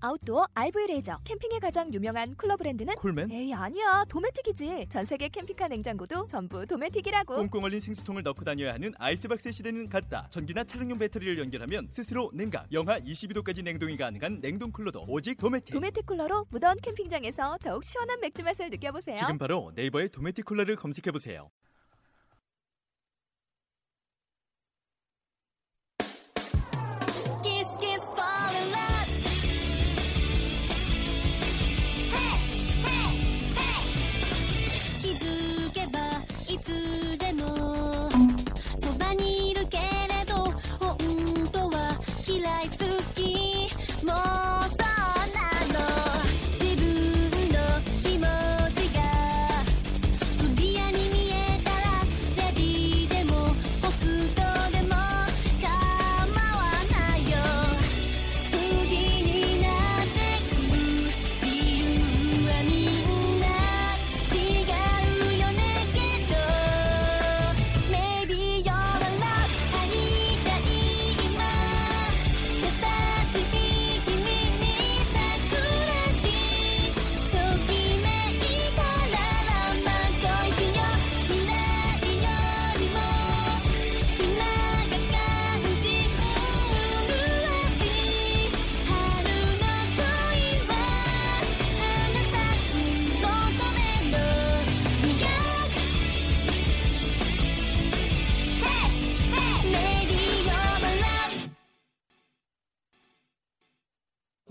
아웃도어 RV 레저 캠핑에 가장 유명한 쿨러 브랜드는 콜맨? 에이 아니야 도메틱이지 전 세계 캠핑카 냉장고도 전부 도메틱이라고 꽁꽁 얼린 생수통을 넣고 다녀야 하는 아이스박스 시대는 갔다. 전기나 차량용 배터리를 연결하면 스스로 냉각, 영하 22도까지 냉동이 가능한 냉동 쿨러도 오직 도메틱. 도메틱 쿨러로 무더운 캠핑장에서 더욱 시원한 맥주 맛을 느껴보세요 지금 바로 네이버에 도메틱 쿨러를 검색해 보세요.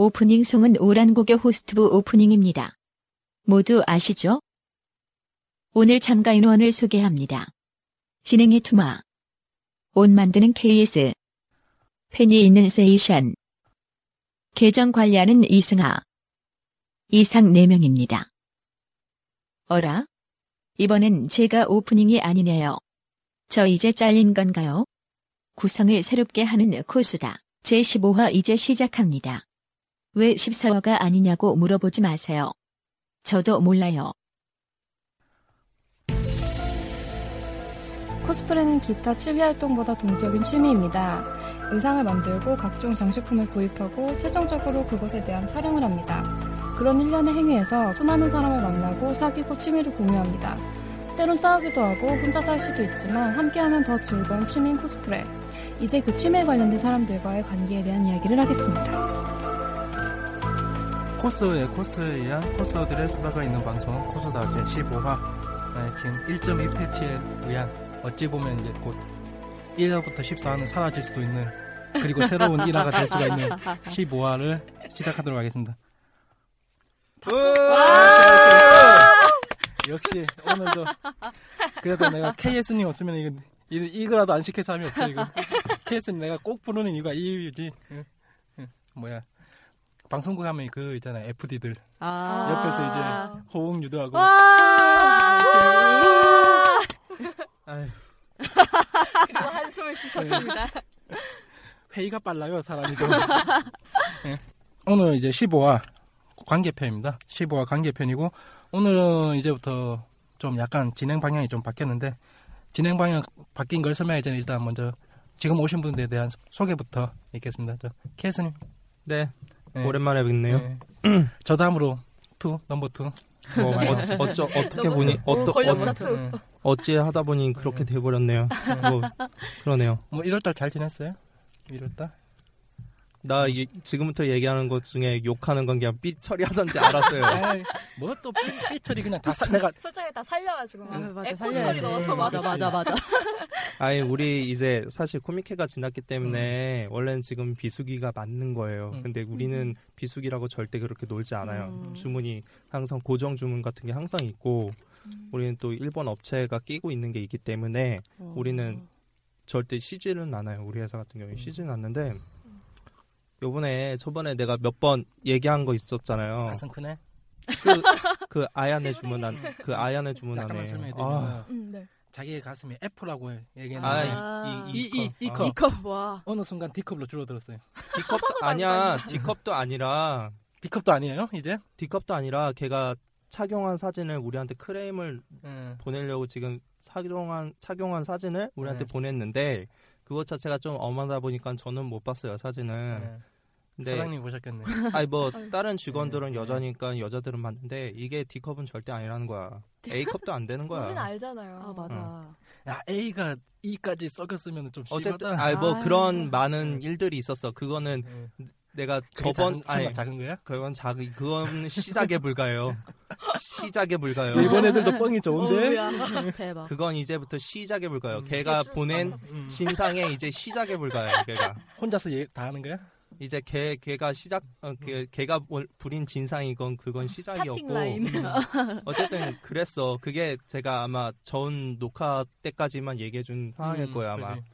오프닝 송은 오란고교 호스트부 오프닝입니다. 모두 아시죠? 오늘 참가 인원을 소개합니다. 진행의 투마. 옷 만드는 KS. 팬이 있는 세이션. 계정 관리하는 이승아. 이상 4명입니다. 어라? 이번엔 제가 오프닝이 아니네요. 저 이제 잘린 건가요? 구성을 새롭게 하는 코수다. 제15화 이제 시작합니다. 왜 14화가 아니냐고 물어보지 마세요. 저도 몰라요. 코스프레는 기타 취미 활동보다 동적인 취미입니다. 의상을 만들고 각종 장식품을 구입하고 최종적으로 그것에 대한 촬영을 합니다. 그런 일련의 행위에서 수많은 사람을 만나고 사귀고 취미를 공유합니다. 때론 싸우기도 하고 혼자 살 수도 있지만 함께하면 더 즐거운 취미인 코스프레. 이제 그 취미에 관련된 사람들과의 관계에 대한 이야기를 하겠습니다. 코스의 코스에 의한 코스들의 수다가 있는 방송 코스다. 제 15화. 네, 지금 1.2 패치에 의한 어찌 보면 이제 곧 1화부터 14화는 사라질 수도 있는 그리고 새로운 1화가 될 수가 있는 15화를 시작하도록 하겠습니다. 역시 오늘도 그래도 내가 KS님 없으면 이거 이- 이거라도 안 시킬 사람이 없어 이거. KS님 내가 꼭 부르는 이유가 이 이유지. 응, 응. 뭐야 방송국 하면 그 있잖아요. FD들. 아. 옆에서 이제 호응 유도하고. 그리고 한숨을 쉬셨습니다. 회의가 빨라요 사람이 좀. 예. 오늘 이제 15화 관계편입니다. 15화 관계편이고 오늘은 이제부터 좀 약간 진행 방향이 좀 바뀌었는데 진행 방향 바뀐 걸 설명하기 전에 일단 먼저 지금 오신 분들에 대한 소개부터 있겠습니다. 저 케이스님. 네, 예. 오랜만에 뵙네요. 예. 저 다음으로 two number two 뭐 어, 어쩌 어떻게 보니 어떠 어, two. 예. 어찌 하다 보니 그렇게 돼 버렸네요. 뭐 그러네요. 뭐 1월달 잘 지냈어요? 1월달? 나 이- 지금부터 얘기하는 것 중에 욕하는 건 그냥 삐 처리하던지 알았어요. 뭐또 삐처리 그냥 다 사- 내가 솔직히 다 살려가지고 막 응, 에코 맞아, 처리. 넣어서 막 맞아, 맞아, 맞아. 아니 우리 이제 사실 코믹회가 지났기 때문에 원래는 지금 비수기가 맞는 거예요. 음. 근데 우리는 비수기라고 절대 그렇게 놀지 않아요. 음. 주문이 항상 고정 주문 같은 게 항상 있고 우리는 또 일본 업체가 끼고 있는 게 있기 때문에 우리는 절대 쉬지는 않아요. 우리 회사 같은 경우에 쉬지는 않는데 요번에 저번에 내가 몇 번 얘기한 거 있었잖아요. 가슴 크네. 그, 그 아얀의 주문한 그 아얀의 주문 안에 설명해드리면 아, 음, 네. 자기의 가슴에 F라고 얘기했는데 아, 이, 이, 이, 이, 이 컵. 컵. 어. 이컵 와. 어느 순간 D컵으로 줄어들었어요. D컵도 아니야. D컵도 아니라 D컵도 아니에요, 이제? D컵도 아니라 걔가 착용한 사진을 우리한테 크레임을 예. 보내려고 지금 착용한 착용한 사진을 우리한테 네. 보냈는데 그것 자체가 좀 엄하다 보니까 저는 못 봤어요 사진을. 예. 근데 사장님 보셨겠네. 아니 뭐 다른 직원들은 네. 여자니까 여자들은 봤는데 이게 D컵은 절대 아니라는 거야. A컵도 안 되는 거야. 우리는 알잖아요. 아 맞아. 야, A가 E까지 썩였으면 좀 어쨌든 심하다. 아니 뭐 아유. 그런 많은 일들이 있었어. 그거는 예. 내가 저번 작은, 아니 작은 거야? 그건 작은 그건 시작에 불과해요. 시작에 불과해요. 일본 애들도 뻥이 좋은데? 어우야. 대박. 그건 이제부터 시작에 불과해요. 음. 걔가 보낸 음. 진상에 이제 시작에 불과해요. 걔가 혼자서 얘, 다 하는 거야? 이제 걔 걔가 시작 어, 걔, 걔가 뭘 부린 진상이건 그건 스타팅 시작이었고 라인. 어쨌든 그랬어. 그게 제가 아마 전 녹화 때까지만 얘기해준 상황일 음, 거예요 아마. 그지.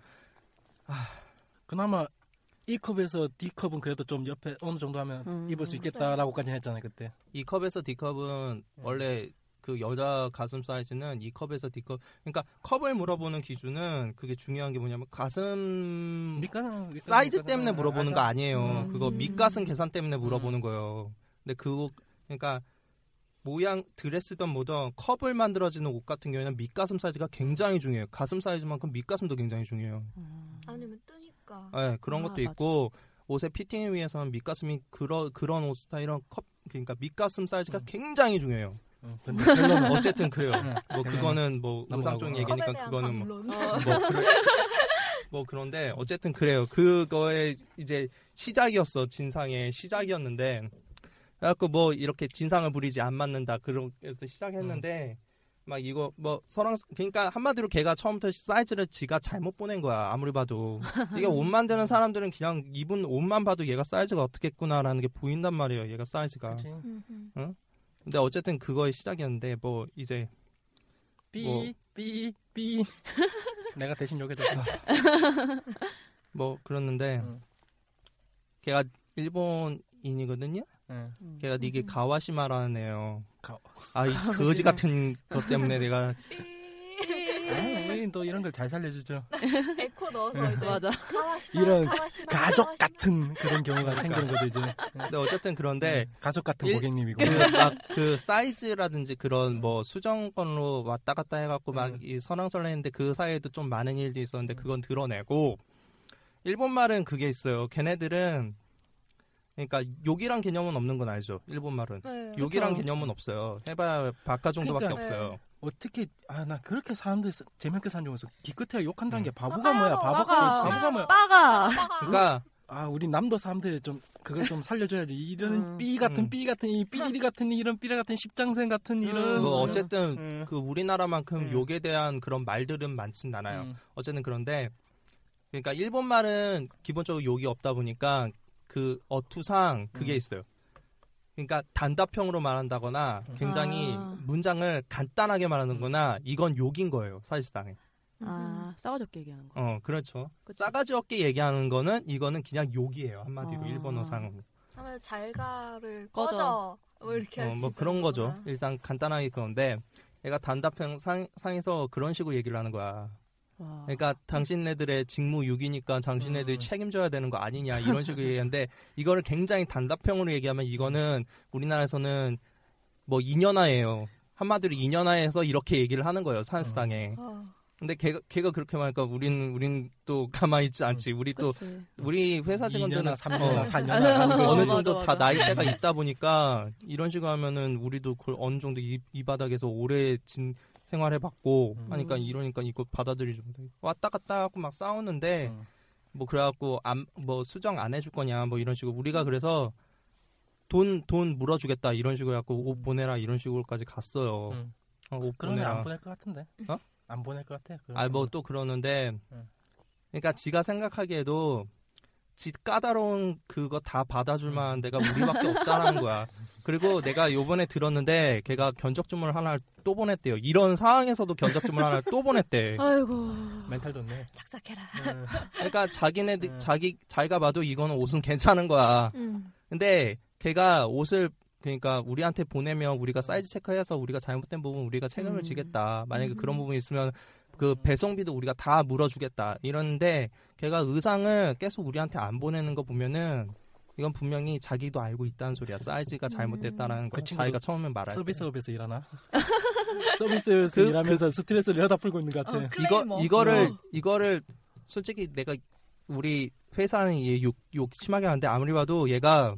그나마 E컵에서 D컵은 그래도 좀 옆에 어느 정도 하면 음. 입을 수 있겠다라고까지 했잖아요, 그때. 이 컵에서 D 컵은 네. 원래 그 여자 가슴 사이즈는 B 컵에서 D 컵 그러니까 컵을 물어보는 기준은 그게 중요한 게 뭐냐면 가슴 밑가슴, 사이즈 밑가슴 때문에 물어보는 거 아니에요. 음. 그거 밑가슴 계산 때문에 물어보는 거예요. 근데 그거 그러니까 모양 드레스든 뭐든 컵을 만들어지는 옷 같은 경우에는 밑가슴 사이즈가 굉장히 중요해요. 가슴 사이즈만큼 밑가슴도 굉장히 중요해요. 아니면 뜨니까. 네, 그런 아, 것도 맞아. 있고 옷의 피팅을 위해서는 밑가슴이 그런 그런 옷 스타일은 컵 그러니까 밑가슴 사이즈가 음. 굉장히 중요해요. 결론은 어쨌든 그래요. 응, 뭐 그거는 뭐. 우상적인 어. 얘기니까 그거는 뭐. 뭐, 그래, 뭐 그런데 어쨌든 그래요. 그거의 이제 시작이었어 진상의 시작이었는데 그래갖고 뭐 이렇게 진상을 부리지 안 맞는다 그렇게 시작했는데 막 이거 뭐 서랑 그러니까 한마디로 걔가 처음부터 사이즈를 지가 잘못 보낸 거야 아무리 봐도 이게 옷 만드는 사람들은 그냥 입은 옷만 봐도 얘가 사이즈가 어떻겠구나라는 게 보인단 말이에요 얘가 사이즈가 그치. 근데 어쨌든 그거의 시작이었는데 뭐 이제 삐, 뭐. 삐, 삐. 내가 대신 욕해줬어. 뭐 그랬는데 응. 걔가 일본인이거든요. 응. 걔가 이게 가와시마라는 애요. 가- 아이 거지 같은 것 때문에 내가 또 이런 걸 잘 살려주죠. 에코 넣어서 이제 맞아. 이런 가족. 같은 그런 경우가 생기는 거죠, 이제. 근데 어쨌든 그런데 가족 같은 일- 고객님이고. 그막그 사이즈라든지 그런 뭐 수정권으로 왔다 갔다 해갖고 막 음. 이 설왕설래했는데 그 사이에도 좀 많은 일들이 있었는데 그건 드러내고 일본 말은 그게 있어요. 걔네들은 그러니까 욕이란 개념은 없는 건 알죠. 일본 말은 네. 욕이란 그쵸. 개념은 없어요. 해봐야 바카 정도밖에 그러니까- 없어요. 어떻게, 아, 나 그렇게 사람들 사- 재밌게 사는 중에서 기껏해야 욕한다는 게 음. 바보가 뭐야, 바보가, 빠가. 바보가 뭐야. 빠가. 그러니까 아, 우리 남도 사람들이 좀, 그걸 좀 살려줘야지. 이런 음. 삐 같은, 음. 삐 같은, 이 삐리리 같은, 이런 삐리 같은 십장생 같은 이런. 뭐 어쨌든 음. 그 우리나라만큼 음. 욕에 대한 그런 말들은 많진 않아요. 음. 어쨌든 그런데 그러니까 일본 말은 기본적으로 욕이 없다 보니까 그 어투상 그게 음. 있어요. 그러니까 단답형으로 말한다거나 굉장히 아. 문장을 간단하게 말하는거나 이건 욕인 거예요 사실상에. 아 싸가지 없게 얘기하는 거. 어 그렇죠. 그치? 싸가지 없게 얘기하는 거는 이거는 그냥 욕이에요 한마디로 아. 일본어상으로. 하면 잘가를 꺼져. 꺼져. 뭐 이렇게 어, 할수 뭐 그런 거죠. 일단 간단하게 그런데 얘가 단답형 상, 상에서 그런 식으로 얘기를 하는 거야. 와. 그러니까 당신네들의 직무 6이니까 당신네들이 음. 책임져야 되는 거 아니냐 이런 식으로 얘기하는데 이거를 굉장히 단답형으로 얘기하면 이거는 우리나라에서는 뭐 인연화예요. 한마디로 인연화해서 이렇게 얘기를 하는 거예요 사실상에. 어. 근데 걔가 걔가 그렇게 말하니까 우린 우린 또 가만히 있지 않지. 우리 또 그치. 우리 회사 직원들은 2년아, 3년아, 어, 4년아 하는 거지. 어느 맞아, 정도 맞아. 다 나이대가 있다 보니까 이런 식으로 하면은 우리도 그 어느 정도 이, 이 바닥에서 오래 진 생활해봤고 음. 하니까 이러니까 이거 받아들이지 못해 왔다 갔다 하고 막 싸우는데 음. 뭐 그래갖고 안, 뭐 수정 안 해줄 거냐 뭐 이런 식으로 우리가 그래서 돈 돈 물어주겠다 이런 식으로 해갖고 옷 보내라 이런 식으로까지 갔어요. 음. 어, 옷 그러면 안 보내라. 보낼 것 같은데. 어? 안 보낼 것 같아. 아뭐 경우는. 또 그러는데 음. 그러니까 지가 생각하기에도 지 까다로운 그거 다 받아줄 만한 데가 우리밖에 없다라는 거야. 그리고 내가 요번에 들었는데 걔가 견적 주문을 하나를 또 보냈대요. 이런 상황에서도 견적 주문 하나를 또 보냈대. 아이고. 멘탈 좋네. 착착해라. 음. 그러니까 자기네들 음. 자기 자기가 봐도 이거는 옷은 괜찮은 거야. 음. 근데 걔가 옷을 그러니까 우리한테 보내면 우리가 사이즈 체크해서 우리가 잘못된 부분 우리가 책임을 음. 지겠다. 만약에 그런 부분이 있으면 그 배송비도 우리가 다 물어주겠다 이러는데 걔가 의상을 계속 우리한테 안 보내는 거 보면은 이건 분명히 자기도 알고 있다는 소리야. 사이즈가 잘못됐다라는 거. 그 자기가 처음에 말할 때. 서비스업에서 일하나? 서비스에서 그- 일하면서 스트레스를 여다 풀고 있는 것 같아. 이거 이거를 어. 이거를 솔직히 내가 우리 회사는 얘욕 욕 심하게 하는데 아무리 봐도 얘가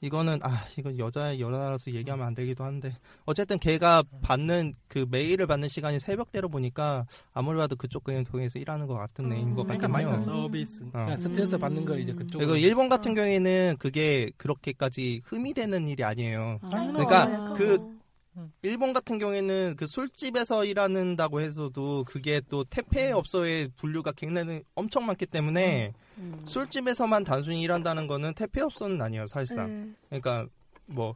이거는 아 이거 여자 여자라서 얘기하면 안 되기도 한데 어쨌든 걔가 받는 그 메일을 받는 시간이 새벽대로 보니까 아무리 봐도 그쪽 그냥 통해서 일하는 것 같은 애인 것 그러니까 같아요. 많이 서비스. 그러니까 스트레스 받는 거 이제 그쪽. 그리고 일본 같은 경우에는 그게 그렇게까지 흠이 되는 일이 아니에요. 당연하죠. 그러니까 어, 그 일본 같은 경우에는 그 술집에서 일하는다고 해서도 그게 또 퇴폐업소의 분류가 굉장히 엄청 많기 때문에 음. 술집에서만 단순히 일한다는 거는 퇴폐업소는 아니에요 사실상. 네. 그러니까 뭐.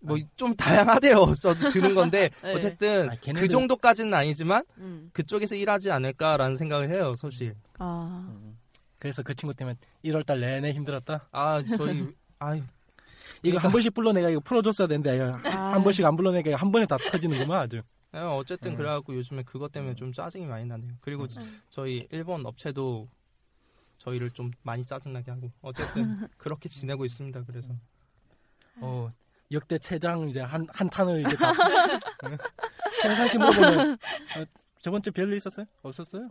뭐 좀 다양하대요. 저도 들은 건데 네. 어쨌든 아, 그 걔네들- 정도까지는 아니지만 음. 그쪽에서 일하지 않을까라는 생각을 해요, 사실. 아. 그래서 그 친구 때문에 1월달 내내 힘들었다. 아 저희 아유 이거 한 번씩 불러내가 이거 풀어줬어야 되는데 이거 아. 한 번씩 안 불러내가 한 번에 다 터지는구만 아주. 네, 어쨌든 음. 그래갖고 요즘에 그것 때문에 좀 짜증이 많이 나네요. 그리고 음. 저희 일본 업체도 저희를 좀 많이 짜증나게 하고 어쨌든 그렇게 지내고 있습니다. 그래서 어 역대 최장 이제 한 한 탄을 이제 다. 평상 씨 물어보면 어, 저번 주 별일 있었어요? 없었어요?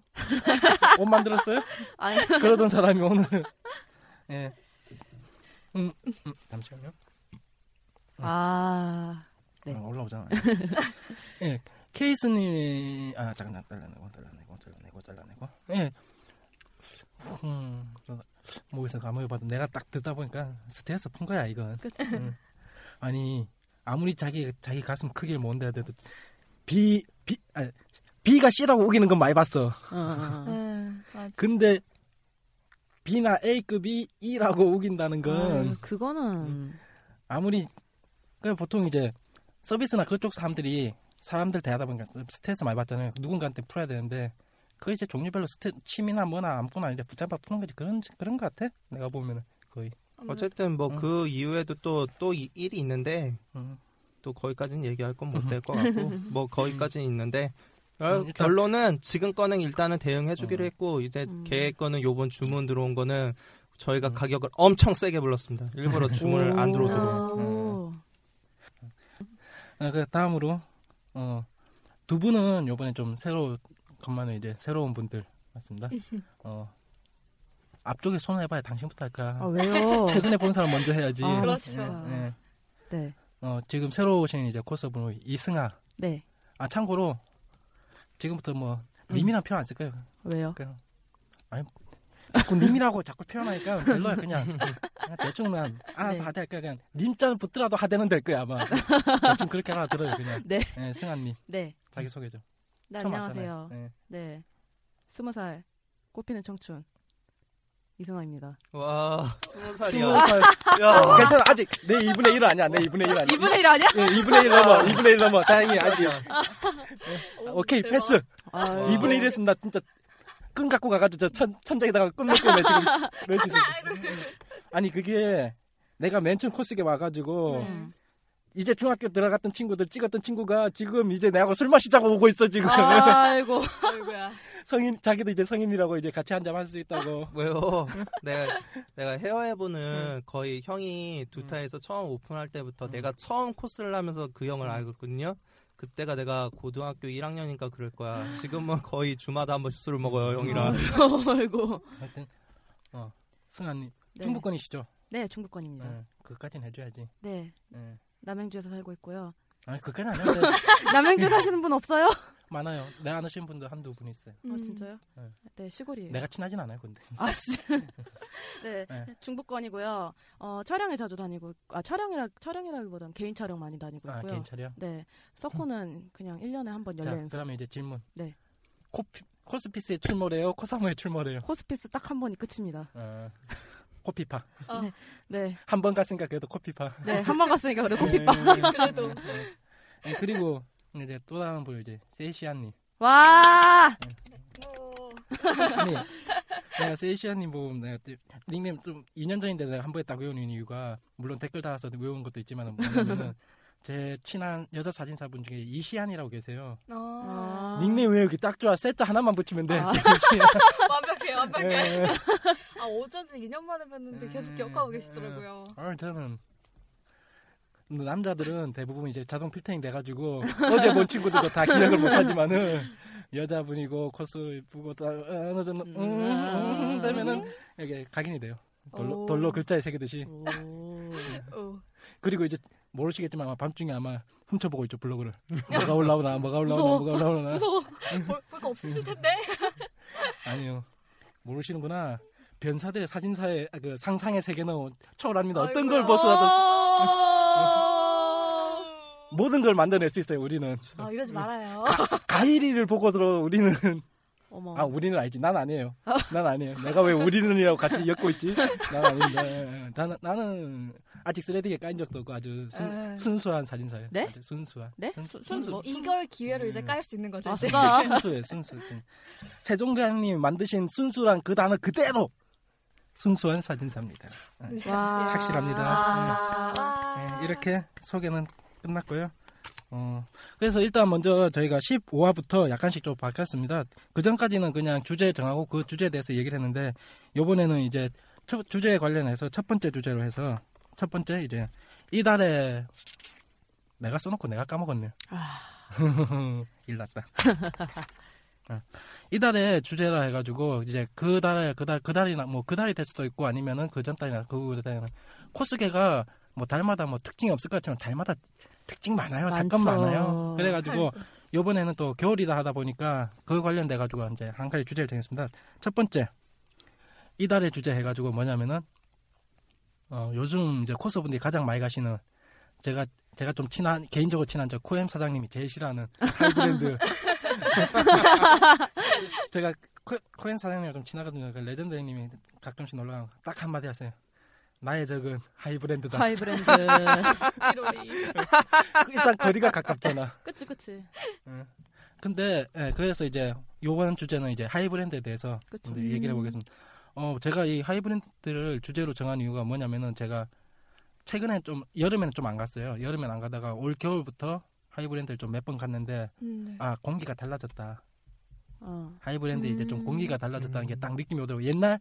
옷 만들었어요? 아니. 그러던 사람이 오늘 예. 음, 음, 잠시만요. 아. 네. 어, 올라오잖아. 예. 케이스님 아 잠깐 잘라내고 잘라내고 잘라내고 잘라내고. 예. 음. 뭐에서 아무리 봐도 내가 딱 듣다 보니까 스트레스 푼 거야 이건. 음. 아니 아무리 자기 자기 가슴 크기를 못 내도 B B 아 B가 C라고 우기는 건 많이 봤어. 네, 맞아. 근데 B나 A급이 E라고 우긴다는 건 아유, 그거는 아무리 그 보통 이제 서비스나 그쪽 사람들이 사람들 대하다 보니까 스트레스 많이 받잖아요. 누군가한테 풀어야 되는데 그 이제 종류별로 스트 취미나 뭐나 아무거나 이제 붙잡아 푸는 거지 그런 그런 것 같아. 내가 보면은 거의. 어쨌든 뭐그 이후에도 또 또 일이 있는데 음. 또 거기까지는 얘기할 건 못 될 것 같고 뭐 거기까지는 있는데 어, 음, 일단- 결론은 지금 거는 일단은 대응해주기로 음. 했고 이제 음. 걔 거는 요번 주문 들어온 거는 저희가 가격을 엄청 세게 불렀습니다. 일부러 주문을 안 들어오도록. 오. 어, 그 다음으로 어, 두 분은 요번에 좀 새로 건만은 이제 새로운 분들 맞습니다. 어, 앞쪽에 손을 해봐야 당신부터 할까. 아, 왜요? 최근에 본 사람 먼저 해야지. 아, 그렇죠. 예. 네. 어, 지금 새로 오신 이제 코스분으로 이승아. 네. 아 참고로 지금부터 뭐 님이란 표현 안쓸 거예요. 왜요? 그냥 아니 자꾸 님이라고 자꾸 표현하니까 별로야 그냥, 그냥 대충만 알아서 네. 하되 할까 그냥 님자는 붙더라도 하대는 될 거야 아마 대충 그렇게 하나 들어요 그냥 네. 네, 승아님 네. 자기 소개 좀 네, 안녕하세요. 왔잖아요. 네. 네. 스무 살 꽃피는 청춘 이승아입니다. 와 스무 살이야. 살 야. 괜찮아 아직 내 2분의 1 아니야 내 2분의 1 아니야 2분의 1 아니야? 예, 2분의 1 넘어 2분의 1 넘어 다행히 아직 예. 오케이 패스 아, 2분의 1 했으면 나 진짜 끈 갖고 가가지고 저 천, 천장에다가 끈 넣고 내 지금 이럴 수 있어 아니 그게 내가 맨 처음 코스게 와가지고 음. 이제 중학교 들어갔던 친구들 찍었던 친구가 지금 이제 내하고 술 마시자고 오고 있어 지금 아이고. 아이고야. 성인 자기도 이제 성인이라고 이제 같이 한잔 할 수 있다고 왜요? 내가 내가 헤어해보는 거의 형이 두타에서 처음 오픈할 때부터 내가 처음 코스를 하면서 그 형을 알거든요. 그때가 내가 고등학교 1학년인가 그럴 거야. 지금은 거의 주마다 한 번씩 술을 먹어요, 형이랑. 아이고. 하여튼 어 승아님 네. 중부권이시죠? 네, 중국권입니다. 네, 그까진 해줘야지 네. 네. 남양주에서 살고 있고요. 아니 그까진 아닌데 남양주 사시는 분 없어요? 많아요 내 아는 분도 한두 분 있어요 아, 진짜요? 네. 네, 시골이에요. 내가 친하진 않아요 근데 아, 씨. 네, 네. 중부권이고요. 어, 촬영에 자주 다니고, 아, 촬영이라, 촬영이라기보단 개인 촬영 많이 다니고 아 있고요. 개인 차려 네, 서코는 그냥 1 년에 한번자 열리는 그러면 이제 질문 네. 코피, 코스피스에 출몰해요 코사무에 출몰해요 코스피스 딱 한 번이 끝입니다. 어, 코피파 네, 한 번 갔으니까 그래도 코피파 네, 한 번 갔으니까 그래, 네. 그래도. 네. 네, 그리고 이제 또 다른 분 이제 세이시안님 와! 뭐, 아니 내가 세이시안님 보고 내가 또 닉네임 좀 2년 전인데 내가 한 번에 딱 외우는 이유가 물론 댓글 달아서 외운 것도 있지만 뭐냐면은 제 친한 여자 사진사분 중에 이시안이라고 계세요. 아. 닉네임 왜 이렇게 딱 좋아? 세자 하나만 붙이면 돼. 아. 완벽해, 완벽해. 예. 아, 어쩐지 2년 만에 뵀는데 계속 기억하고 계시더라고요. 아, 저는 남자들은 대부분 이제 자동 필터링 돼가지고 어제 본 친구들도 다 기억을 못하지만은 여자분이고 코스 예쁘고 또 어느 정도 음, 음, 되면은 이게 각인이 돼요. 돌로, 오. 돌로 글자에 새기듯이. 어. 그리고 이제 모르시겠지만 아마 밤중에 아마 훔쳐보고 있죠 블로그를. 뭐가 올라오나 뭐가 올라오나 무서워. 뭐가 올라오나. 무서워. 볼, 볼거 없으실 텐데. 아니요 모르시는구나. 변사들의 사진사의 아, 그 상상의 세계는 초월합니다. 어떤 걸 벗어나도 모든 걸 만들어낼 수 있어요. 우리는. 아, 이러지 말아요. 가일이를 보고 들어 우리는 어머. 아 우리는 알지 난 아니에요 난 아니에요 내가 왜 우리는이라고 같이 엮고 있지 난 아닌데. 나는, 나는 아직 쓰레기에 까인 적도 없고 아주 에. 순, 순수한 사진사예요 네? 아주 순수한 네? 순, 순- 순수 뭐- 이걸 기회로 이제 깔 수 있는 거죠. 아, 이제. 누가? 순수해 순수 좀. 세종대왕님이 만드신 순수한 그 단어 그대로 순수한 사진사입니다 예. 와. 착실합니다 아, 네, 이렇게 소개는 끝났고요. 어, 그래서 일단 먼저 저희가 15화부터 약간씩 좀 바뀌었습니다. 그 전까지는 그냥 주제 정하고 그 주제에 대해서 얘기를 했는데, 요번에는 이제 첫 주제에 관련해서 첫 번째 주제로 해서, 첫 번째 이제, 이달에, 내가 써놓고 내가 까먹었네요. 아. 일 났다. 어. 이달에 주제라 해가지고, 이제 그 달에, 그 달, 그 달이나, 뭐 그 달이 될 수도 있고 아니면은 그 전 달이나 그 달이나, 코스계가 뭐 달마다 뭐 특징이 없을 것 같지만 달마다 특징 많아요. 사건 많죠. 많아요. 그래가지고 요번에는 또 겨울이다 하다 보니까 그 관련돼 가지고 이제 한 가지 주제를 정했습니다. 첫 번째 이달의 주제 해가지고 뭐냐면은 어, 요즘 이제 코스분들이 가장 많이 가시는 제가 제가 좀 친한 개인적으로 친한 저 코엠 사장님이 제일 싫어하는 하이브랜드 제가 코, 코엠 사장님이랑 좀 친하거든요. 그 레전드 형님이 가끔씩 놀러 가면 딱 한마디 하세요. 나의 적은 하이브랜드다. 하이브랜드. 일단 거리가 가깝잖아. 그치 그치. 응. 근데 예, 그래서 이제 요번 주제는 이제 하이브랜드에 대해서 얘기를 해보겠습니다. 어 제가 이 하이브랜드를 주제로 정한 이유가 뭐냐면은 제가 최근에 좀 여름에는 좀 안 갔어요. 여름엔 안 가다가 올 겨울부터 하이브랜드를 좀 몇 번 갔는데 음, 네. 아 공기가 달라졌다. 어. 하이브랜드 이제 좀 음. 공기가 달라졌다는 게 딱 느낌이 오더라고. 요 옛날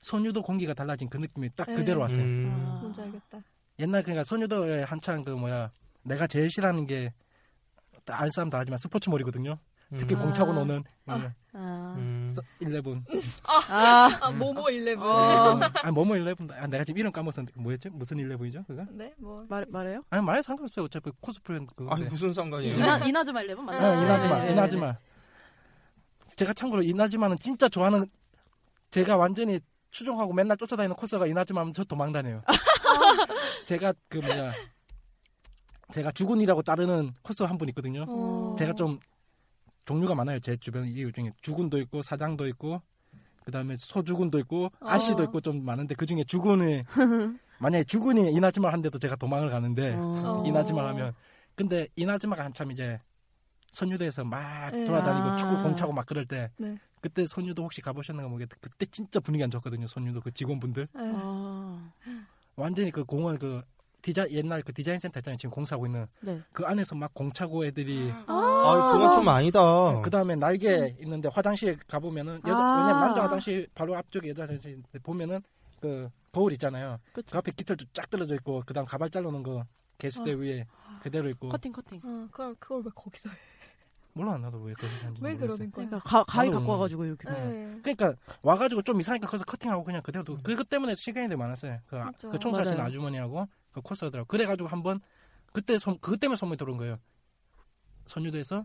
손유도 공기가 달라진 그 느낌이 딱 네. 그대로 왔어요. 아. 뭔지 알겠다. 옛날 그러니까 손유도에 한창 그 뭐야 내가 제일 싫어하는 게 알 사람 다 알지만 스포츠몰이거든요. 특히 음. 공차고 아. 노는 아. 아. 음. 서- 11. 아. 아, 모모 일레븐. 어. 아 뭐뭐 11. 아 내가 지금 이름 까먹었는데 뭐였지? 무슨 11이죠? 그거? 네, 뭐. 말 말해요? 아니 말해 상관없어요. 어차피 코스프레 그거. 아니 무슨 상관이에요? 이나 이나즈마 일레븐 맞나? 아, 이나즈마, 네. 이나즈마. 제가 참고로 이나즈마는 진짜 좋아하는 제가 완전히 추종하고 맨날 쫓아다니는 코스가 이나즈마면 저 도망다녀요. 제가 그 뭐야 제가 주군이라고 따르는 코스 한 분 있거든요. 어. 제가 좀 종류가 많아요. 제 주변 이유 중에 주군도 있고 사장도 있고 그다음에 소주군도 있고 아씨도 어. 있고 좀 많은데 그 중에 주군이 만약에 주군이 이나즈마 한데도 제가 도망을 가는데 어. 이나즈마 하면 근데 이나즈마가 한참 이제 선유도에서 막 네. 돌아다니고 아. 축구 공차고 막 그럴 때 네. 그때 선유도 혹시 가보셨는가 모르겠는데 그때 진짜 분위기 안 좋거든요. 선유도 그 직원분들 네. 아. 완전히 그 공원 그 디자 옛날 그 디자인 센터 있잖아요. 지금 공사하고 있는 네. 그 안에서 막 공차고 애들이 아 그건 좀 아니다. 그 다음에 날개 있는데 화장실 가 보면은 여자 아. 왜냐면 남자 화장실 바로 앞쪽에 여자 화장실 보면은 그 거울 있잖아요. 그쵸. 그 앞에 깃털도 쫙 떨어져 있고 그다음 가발 잘라놓은 거 개수대 아. 위에 그대로 있고 커팅 커팅. 어, 그걸, 그걸 왜 거기서 해? 몰라 나도 왜 거기서 사는지 왜. 그러는 거야? 그러니까 가, 가위 갖고 와가지고 이렇게. 네. 그러니까 와가지고 좀 이상하니까 거기서 커팅하고 그냥 그대로 두고 그것 때문에 시간이 되게 많았어요. 그, 아-. 그 청소하시는 맞아요. 아주머니하고 그 코스하더라고. 그래가지고 한번 그때 소, 그것 때문에 소문이 들어온 거예요. 선유도에서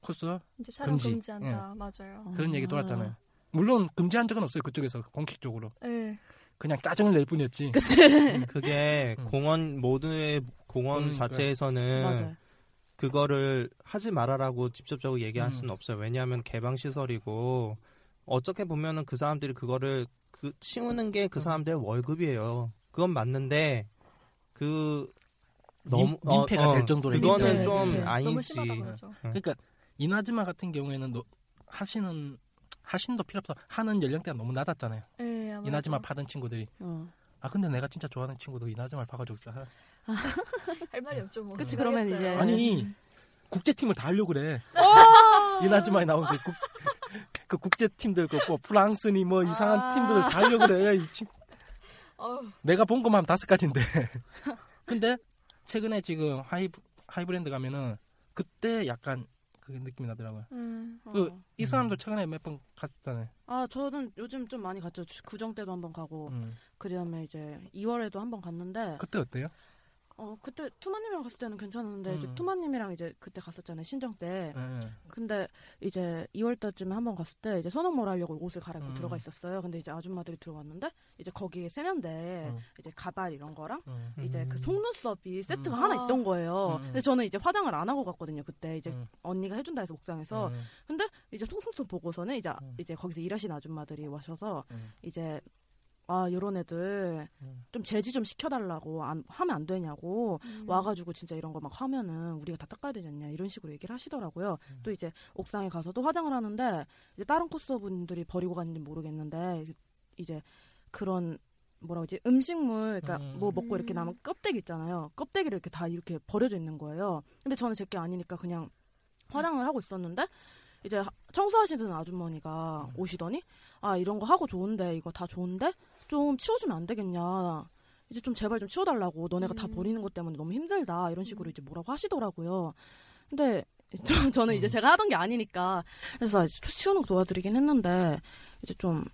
코스 이제 촬영 금지. 금지. 한다 맞아요. 그런 얘기 돌았잖아요. 물론 금지한 적은 없어요. 그쪽에서 공식적으로 네. 그냥 짜증을 낼 뿐이었지. 그치. 음. 그게 음. 공원 모두의 공원 그러니까요. 자체에서는 맞아요. 그거를 하지 말아라고 직접적으로 얘기할 음. 수는 없어요. 왜냐하면 개방 시설이고 어떻게 보면은 그 사람들이 그거를 그 치우는 게 음. 그 사람들의 월급이에요. 그건 맞는데 그 너무 민- 민폐가 될 정도로 그거는 했는데. 좀 네. 아니지. 그러죠. 그러니까 이나즈마 같은 경우에는 너, 하시는 하신도 필요 없어 하는 연령대가 너무 낮았잖아요. 네. 이나즈마 파던 친구들이 어. 아 근데 내가 진짜 좋아하는 친구도 이나즈마를 봐가지고 아, 할 말이 없죠 뭐. 그치, 그러면 이제- 아니 국제팀을 다 하려고 그래. 이나즈마에 나온 그, 국, 그 국제팀들 그 뭐 프랑스니 뭐 이상한 아. 팀들을 다 하려고 그래. 내가 본 것만 다섯 가지인데. 근데 최근에 지금 하이 하이브랜드 가면은 그때 약간 그 느낌이 나더라고요. 음. 그이 사람들 최근에 몇 번 갔잖아요. 아 저는 요즘 좀 많이 갔죠. 주- 구정 때도 한 번 가고 음. 그다음에 이제 2월에도 한 번 갔는데 그때 어때요? 어 그때 투마님이랑 갔을 때는 괜찮았는데 이제 음. 투마님이랑 이제 그때 갔었잖아요 신정 때. 예. 근데 이제 2월 달쯤에 한 번 갔을 때 이제 선언몰 하려고 옷을 갈아입고 음. 들어가 있었어요. 근데 이제 아줌마들이 들어왔는데 이제 거기에 세면대 음. 이제 가발 이런 거랑 음. 이제 그 음. 속눈썹이 세트가 음. 하나 아. 있던 거예요. 음. 근데 저는 이제 화장을 안 하고 갔거든요. 그때 이제 음. 언니가 해준다 해서 목장에서 음. 근데 이제 속눈썹 보고서는 이제 음. 이제 거기서 일하시는 아줌마들이 와셔서 음. 이제 아 요런 애들 음. 좀 제지 좀 시켜달라고 안, 하면 안 되냐고 음. 와가지고 진짜 이런 거 막 하면은 우리가 다 닦아야 되지 않냐 이런 식으로 얘기를 하시더라고요. 음. 또 이제 옥상에 가서도 화장을 하는데 이제 다른 코스분들이 버리고 갔는지 모르겠는데 이제 그런 뭐라고 하지 음식물 그러니까 음. 뭐 먹고 이렇게 남은 껍데기 있잖아요. 껍데기를 이렇게 다 이렇게 버려져 있는 거예요. 근데 저는 제 게 아니니까 그냥 화장을 하고 있었는데 이제 하- 청소하시는 아주머니가 음. 오시더니 아 이런 거 하고 좋은데 이거 다 좋은데 좀 치워주면 안 되겠냐 이제 좀 제발 좀 치워달라고 너네가 다 음. 버리는 것 때문에 너무 힘들다 이런 식으로 음. 이제 뭐라고 하시더라고요 근데 저, 저는 이제 음. 제가 하던 게 아니니까 그래서 치우는 거 도와드리긴 했는데 이제 좀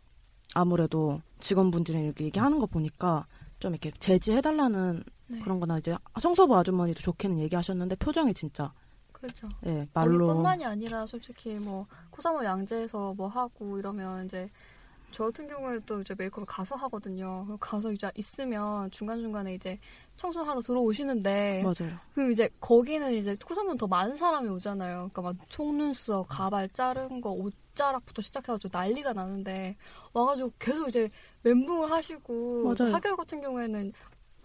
아무래도 직원분들이 이렇게 얘기하는 거 보니까 좀 이렇게 제지해달라는 네. 그런 거나 이제 청소부 아주머니도 좋게는 얘기하셨는데 표정이 진짜 그렇죠. 예 말로 거기뿐만이 아니라 솔직히 뭐 코사모 양재에서 뭐 하고 이러면 이제 저 같은 경우에 또 이제 메이크업을 가서 하거든요. 가서 이제 있으면 중간 중간에 이제 청소하러 들어오시는데 맞아요 그럼 이제 거기는 이제 코사모는 더 많은 사람이 오잖아요. 그러니까 막 속눈썹, 가발 자른 거, 옷자락부터 시작해가지고 난리가 나는데 와가지고 계속 이제 멘붕을 하시고 맞아요. 하결 같은 경우에는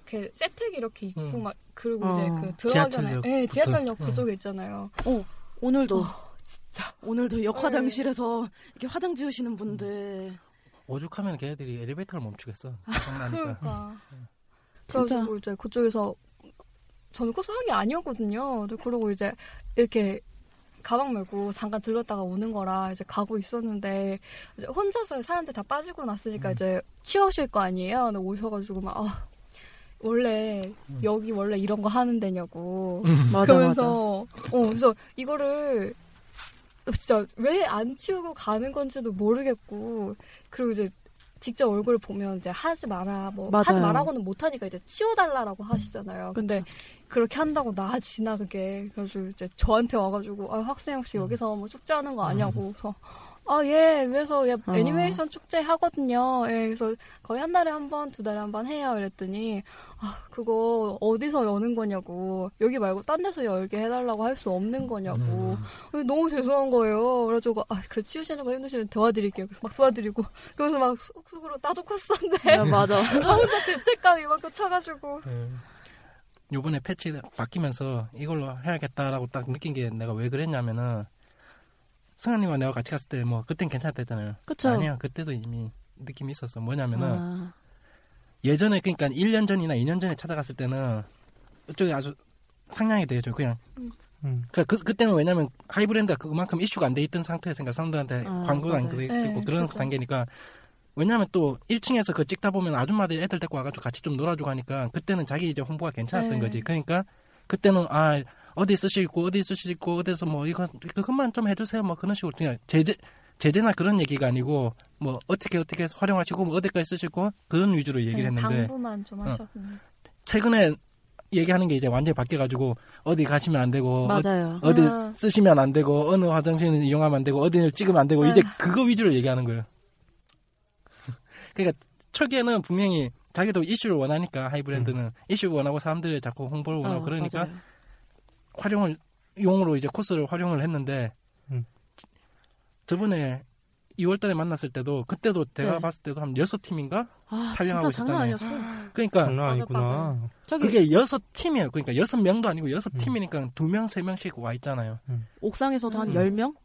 이렇게 세택이 이렇게 있고 음. 막 그리고 어. 이제 그 들어가기 전에. 네, 지하철역 음. 그쪽에 있잖아요. 오늘도 어, 진짜 오늘도 역화장실에서 이렇게 화장 지으시는 분들 오죽하면 걔네들이 엘리베이터를 멈추겠어. 장난이니까. 그러니까 그래가지고 이제 그쪽에서 저는 코스하기 아니었거든요. 그러고 이제 이렇게 가방 메고 잠깐 들렀다가 오는 거라 이제 가고 있었는데 이제 혼자서 사람들 다 빠지고 났으니까 음. 이제 치우실 거 아니에요. 근데 오셔가지고 막 아, 원래 음. 여기 원래 이런 거 하는 데냐고 맞아 맞아 그러면서 어 그래서 이거를 진짜 왜 안 치우고 가는 건지도 모르겠고 그리고 이제 직접 얼굴을 보면 이제 하지 마라 뭐 맞아요. 하지 말라고는 못하니까 이제 치워달라라고 하시잖아요. 근데 그렇게 한다고 나 지나 그게 그래서 이제 저한테 와가지고 아 학생 혹시 음. 여기서 뭐 축제하는 거 아냐고 그래서 아 예 그래서 예, 어. 애니메이션 축제 하거든요. 예, 그래서 거의 한 달에 한 번 두 달에 한 번 해요. 이랬더니 아 그거 어디서 여는 거냐고 여기 말고 딴 데서 열게 해달라고 할 수 없는 거냐고 음. 너무 죄송한 거예요. 그래가지고 아 그 치우시는 거 힘드시면 도와드릴게요. 그래서 막 도와드리고 그러면서 막 속속으로 나도 코스인데 야, 맞아 나 혼자 죄책감 이만큼 차가지고 음. 요번에 패치 바뀌면서 이걸로 해야겠다라고 딱 느낀 게 내가 왜 그랬냐면은 승아님과 내가 같이 갔을 때 뭐 그땐 괜찮다 했잖아요. 그쵸 아니야 그때도 이미 느낌이 있었어. 뭐냐면은 아, 예전에 그러니까 1년 전이나 2년 전에 찾아갔을 때는 이쪽이 아주 상냥이 되죠. 그냥 음. 그, 그 그때는 왜냐면 하이브랜드가 그만큼 이슈가 안 돼 있던 상태였으니까 사람들한테 아, 광고도 안 있고 네, 그런 그죠. 단계니까 왜냐면 또 1층에서 그 찍다 보면 아줌마들이 애들 데리고 와가지고 같이 좀 놀아주고 하니까 그때는 자기 이제 홍보가 괜찮았던 네. 거지. 그러니까 그때는 아 어디 쓰시고 어디 쓰시고 어디서 뭐 이거 그것만 좀 해주세요 뭐 그런 식으로 그냥 제재 제재나 그런 얘기가 아니고 뭐 어떻게 어떻게 활용하시고 뭐 어디까지 쓰시고 그런 위주로 얘기를 네, 했는데 당부만 좀 어. 하셨는데 최근에 얘기하는 게 이제 완전히 바뀌어가지고 어디 가시면 안 되고 어, 맞아요 어디 아. 쓰시면 안 되고 어느 화장실은 이용하면 안 되고 어디를 찍으면 안 되고 이제 아. 그거 위주로 얘기하는 거예요. 그러니까 초기에는 분명히 자기도 이슈를 원하니까 하이브랜드는 이슈를 원하고 사람들이 자꾸 홍보를 원하고 어, 그러니까 맞아요. 활용을 용으로 이제 코스를 활용을 했는데 음. 저번에 2월달에 만났을 때도 그때도 제가 네. 봤을 때도 한 여섯 팀인가 아 촬영하고 진짜 장난 있었잖아요. 아니었어 그러니까 장난 아니구나. 저기 그게 여섯 팀이에요. 그러니까 여섯 명도 아니고 여섯 음. 팀이니까 두 명 세 명씩 와 있잖아요. 옥상에서도 한 음. 10명?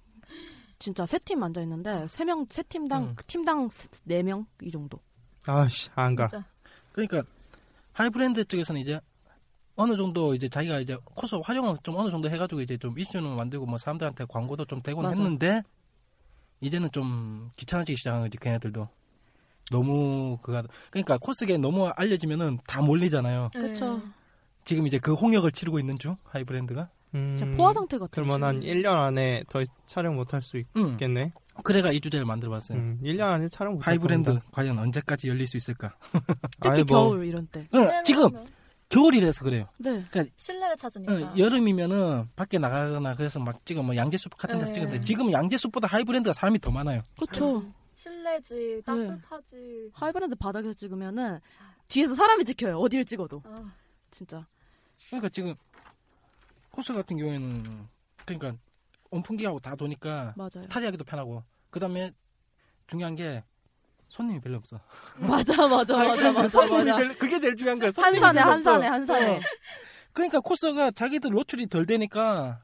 진짜 세 팀 앉아 있는데 세 명 세 팀당 음. 팀당 네 명 이 정도. 아씨 안 가. 진짜 그러니까 하이브랜드 쪽에서는 이제 어느 정도 이제 자기가 이제 코스 활용을 좀 어느 정도 해가지고 이제 좀 이슈는 만들고 뭐 사람들한테 광고도 좀 되곤 맞아. 했는데 이제는 좀 귀찮아지기 시작한 거지 걔네들도 너무 그가 그러니까 코스계 너무 알려지면은 다 몰리잖아요. 그쵸. 지금 이제 그 홍역을 치르고 있는 중 하이브랜드가. 음, 진짜 포화 상태 같아. 그러면 한 1년 안에 더 촬영 못할수 응. 있겠네. 그래가 이 주제를 만들어봤어요. 음, 1년 안에 촬영 못 하이브랜드 과연 언제까지 열릴 수 있을까? 특히 아이, 뭐. 겨울 이런 때. 응, 지금 겨울이라서 그래요. 네. 실내를 찾으니까. 어, 여름이면은 밖에 나가거나 그래서 막 찍어 뭐 양재숲 같은 데서 네. 찍는데 지금 양재숲보다 하이브랜드가 사람이 더 많아요. 그쵸. 실내지 네. 따뜻하지. 하이브랜드 바닥에서 찍으면은 뒤에서 사람이 지켜요. 어디를 찍어도. 아, 진짜. 그러니까 지금 코스 같은 경우에는 그러니까 온풍기하고 다 도니까 맞아요. 탈의하기도 편하고 그다음에 중요한 게 손님이 별로 없어. 맞아, 맞아, 맞아, 하이브랜드 맞아, 손님이 맞아. 별로 그게 제일 중요한 거야. 한 손님이 산에, 별로 한 없어. 산에, 한 산에. 어. 그러니까 코스가 자기들 노출이 덜 되니까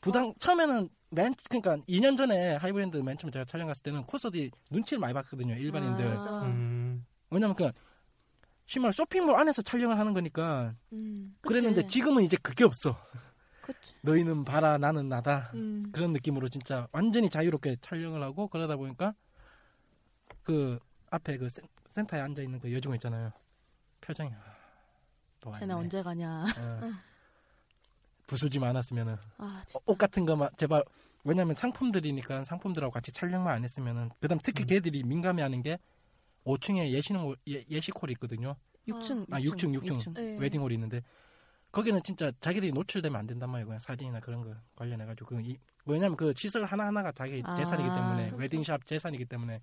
부담 처음에는 맨 그러니까 2년 전에 하이브랜드 맨 처음 제가 촬영 갔을 때는 코스들이 눈치를 많이 봤거든요 일반인들 아. 음, 왜냐면 그 심한 쇼핑몰 안에서 촬영을 하는 거니까 음. 그랬는데. 지금은 이제 그게 없어 그치. 너희는 봐라 나는 나다 음. 그런 느낌으로 진짜 완전히 자유롭게 촬영을 하고 그러다 보니까 그 앞에 그 센, 센터에 앉아 있는 그 여중어 있잖아요 표정이 아, 또 쟤네. 언제 가냐. 어. 부수지 않았으면은 아, 진짜. 옷 같은 거만 제발 왜냐면 상품들이니까 상품들하고 같이 촬영만 안 했으면은 그다음 특히 걔들이 민감해하는 게 5층에 예시는 예, 예시콜이 있거든요. 6층, 아 6층 6층, 네. 웨딩홀이 있는데 거기는 진짜 자기들이 노출되면 안 된단 말이에요. 그냥 사진이나 그런 거 관련해 가지고 그 이, 왜냐면 그 시설 하나 하나가 자기 아. 재산이기 때문에 그렇죠. 웨딩샵 재산이기 때문에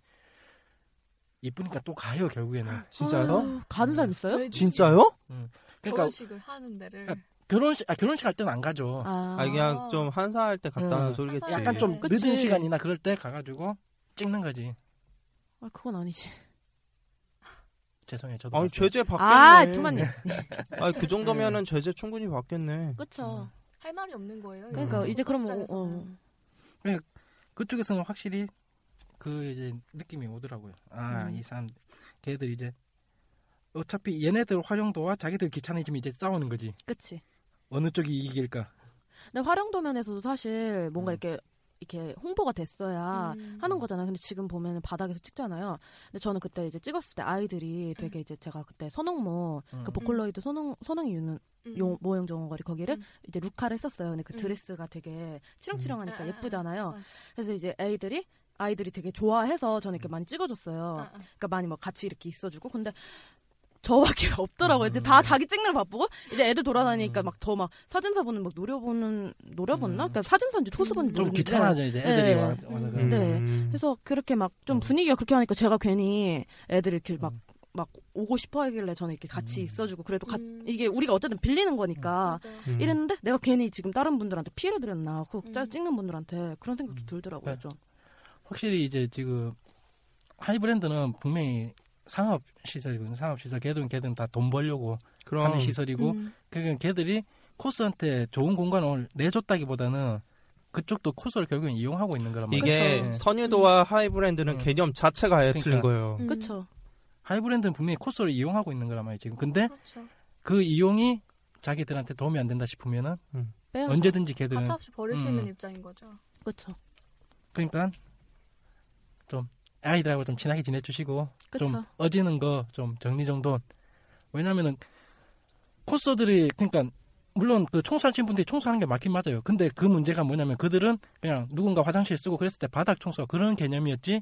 이쁘니까 또 가요 결국에는. 진짜요? 아유, 가는 사람 있어요? 진짜요? 그러니까 결혼식을 하는 데를. 아, 결혼식 아 결혼식 할 때는 안 가죠. 아, 아, 그냥 좀 한사할 때 갔다는 음. 소리겠지. 약간 때. 좀 그치. 늦은 시간이나 그럴 때 가가지고 찍는 거지. 아, 그건 아니지. 죄송해요. 저도 아니, 봤어요. 제재 받겠네. 아, 두만님. 아니, 그 정도면은 제재 충분히 받겠네. 그쵸. 할 말이 없는 거예요. 그러니까 음. 이제 그러면, 입장에서는. 어, 그쪽에서는 확실히 그 이제 느낌이 오더라고요. 아, 음. 이 사람 걔들 이제 어차피 얘네들 활용도와 자기들 귀찮아지면 이제 싸우는 거지. 그치. 어느 쪽이 이길까? 근데 활용도 면에서도 사실 뭔가 음. 이렇게 이렇게 홍보가 됐어야 음. 하는 거잖아요. 근데 지금 보면 바닥에서 찍잖아요. 근데 저는 그때 이제 찍었을 때 아이들이 되게 이제 제가 그때 선홍모 음. 그 보컬로이드 선홍 선홍이 유는 음. 용 모형 정원거리 거기를 음. 이제 루카를 했었어요. 근데 그 음. 드레스가 되게 치렁치렁하니까 음. 예쁘잖아요. 아. 그래서 이제 애들이 아이들이 되게 좋아해서 저는 이렇게 많이 찍어줬어요. 아, 아. 그러니까 많이 뭐 같이 이렇게 있어주고 근데 저밖에 없더라고요. 이제 음. 다 자기 찍는 걸 바쁘고 이제 애들 돌아다니니까 음. 막더막 사진사분은 막 노려보는 노려봤나? 음. 그러니까 사진사인지 초수분인지 좀. 귀찮아져 이제 애들이 네. 와- 와서 음. 그런 거. 네. 그래서 그렇게 막좀 음. 분위기가 그렇게 하니까 제가 괜히 애들 이렇게 막 음. 막 오고 싶어 하길래 저는 이렇게 같이 음. 있어주고 그래도 가- 음. 이게 우리가 어쨌든 빌리는 거니까. 음. 이랬는데 내가 괜히 지금 다른 분들한테 피해를 드렸나 그 짜- 음. 찍는 분들한테 그런 생각도 음. 들더라고요 네. 좀 확실히 이제 지금 하이브랜드는 분명히 상업 시설이거든요. 상업 시설 걔들은 걔들은 다 돈 벌려고 그럼 하는 시설이고 음. 그러니까 걔들이 코스한테 좋은 공간을 내줬다기보다는 그쪽도 코스를 결국엔 이용하고 있는 거란 말이에요. 이게 그쵸. 선유도와 하이브랜드는 음. 개념 자체가 아예 그러니까. 틀린 거예요. 음. 그쵸 하이브랜드는 분명히 코스를 이용하고 있는 거란 말이에요. 지금 근데 그렇죠. 그 이용이 자기들한테 도움이 안 된다 싶으면은 빼야죠 언제든지 걔들은 가차없이 버릴 수 음. 있는 입장인 거죠. 그쵸 그러니까 좀 아이들하고 좀 친하게 지내주시고 그쵸 좀 어지는 거 좀 정리정돈 왜냐면은 코스들이 그러니까 물론 그 청소하신 분들이 청소하는 게 맞긴 맞아요 근데 그 문제가 뭐냐면 그들은 그냥 누군가 화장실 쓰고 그랬을 때 바닥 청소 그런 개념이었지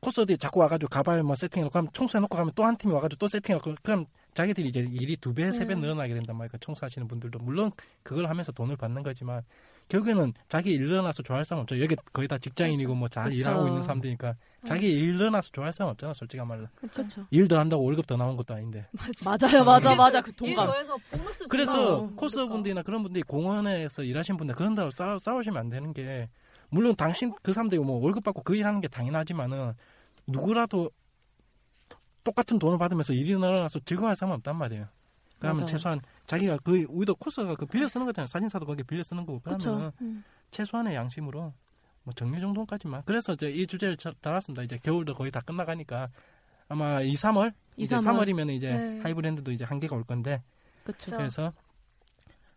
코스들이 자꾸 와가지고 가발 뭐 세팅해놓고 하면 청소해놓고 가면 또 한 팀이 와가지고 또 세팅하고 그럼 자기들이 이제 일이 두 배, 세배 음. 늘어나게 된단 말이야. 청소하시는 분들도 물론 그걸 하면서 돈을 받는 거지만 결국에는 자기 일 일어나서 좋아할 사람 없죠. 여기 거의 다 직장인이고 뭐잘 그쵸. 일하고 있는 사람들이니까 자기 일 일어나서 좋아할 사람 없잖아. 솔직한 말로. 그쵸 일더 한다고 월급 더 나온 것도 아닌데. 맞아요 맞아 맞아 그일 동감 더해서 보너스 그래서 준다고. 코스 분들이나 그런 분들이 공원에서 일하신 분들 그런다고 싸, 싸우시면 안 되는 게 물론 당신 그 사람들이 뭐 월급 받고 그 일하는 게 당연하지만은 누구라도 똑같은 돈을 받으면서 일이 늘어나서 즐거워할 사람은 없단 말이에요. 그러면 맞아요. 최소한 자기가 그 우리도 코스가 그 빌려 쓰는 거잖아요. 사진사도 거기 빌려 쓰는 거고 그러면 음. 최소한의 양심으로 뭐 정리 정돈까지만. 그래서 이제 이 주제를 자- 달았습니다. 이제 겨울도 거의 다 끝나가니까 아마 2, 3월 이제 2, 3월. 3월 이면 이제 네. 하이브랜드도 이제 한계가 올 건데 그쵸. 그래서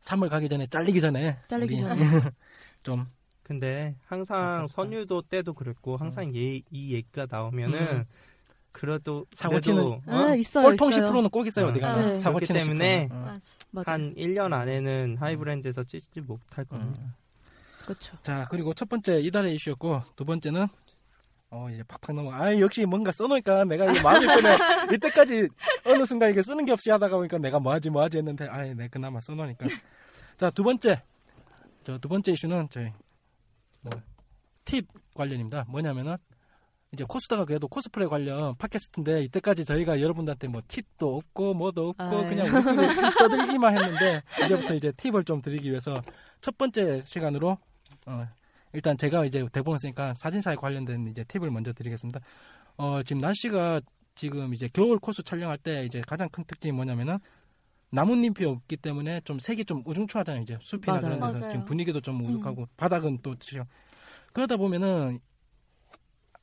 3월 가기 전에 잘리기 전에 잘리기 전에. 좀 근데 항상 선유도 때도 그랬고 항상 예- 이 얘기가 나오면은 음. 그래도 사고 그래도, 치는 어? 아, 있어요. 꼴통 있어요. 10%는 꼭 있어요 어. 어디 가나 네. 사고 때문에 10%는. 어. 한 1년 안에는 하이브랜드에서 찢지 못할 음. 겁니다. 그쵸. 자 그리고 첫 번째 이달의 이슈였고 두 번째는 어 이제 팍팍 넘어 아 역시 뭔가 써놓으니까 내가 이게 마음이 편해 이때까지 어느 순간 이게 쓰는 게 없이 하다가 보니까 내가 뭐하지 뭐하지 했는데 아이 내 그나마 써놓으니까 자 두 번째 저 두 번째 이슈는 저희 뭐 팁 관련입니다 뭐냐면은 이제 코스다가 그래도 코스프레 관련 팟캐스트인데 이때까지 저희가 여러분들한테 뭐 팁도 없고 뭐도 없고 아이. 그냥 우리끼리 떠들기만 했는데 이제부터 이제 팁을 좀 드리기 위해서 첫 번째 시간으로 어, 일단 제가 이제 대본을 쓰니까 사진사에 관련된 이제 팁을 먼저 드리겠습니다. 어, 지금 날씨가 지금 이제 겨울 코스 촬영할 때 이제 가장 큰 특징이 뭐냐면은 나뭇잎이 없기 때문에 좀 색이 좀 우중충하잖아요. 이제 숲이나 맞아요. 그런 데서 맞아요. 지금 분위기도 좀 음. 우중하고 바닥은 또 지금 그러다 보면은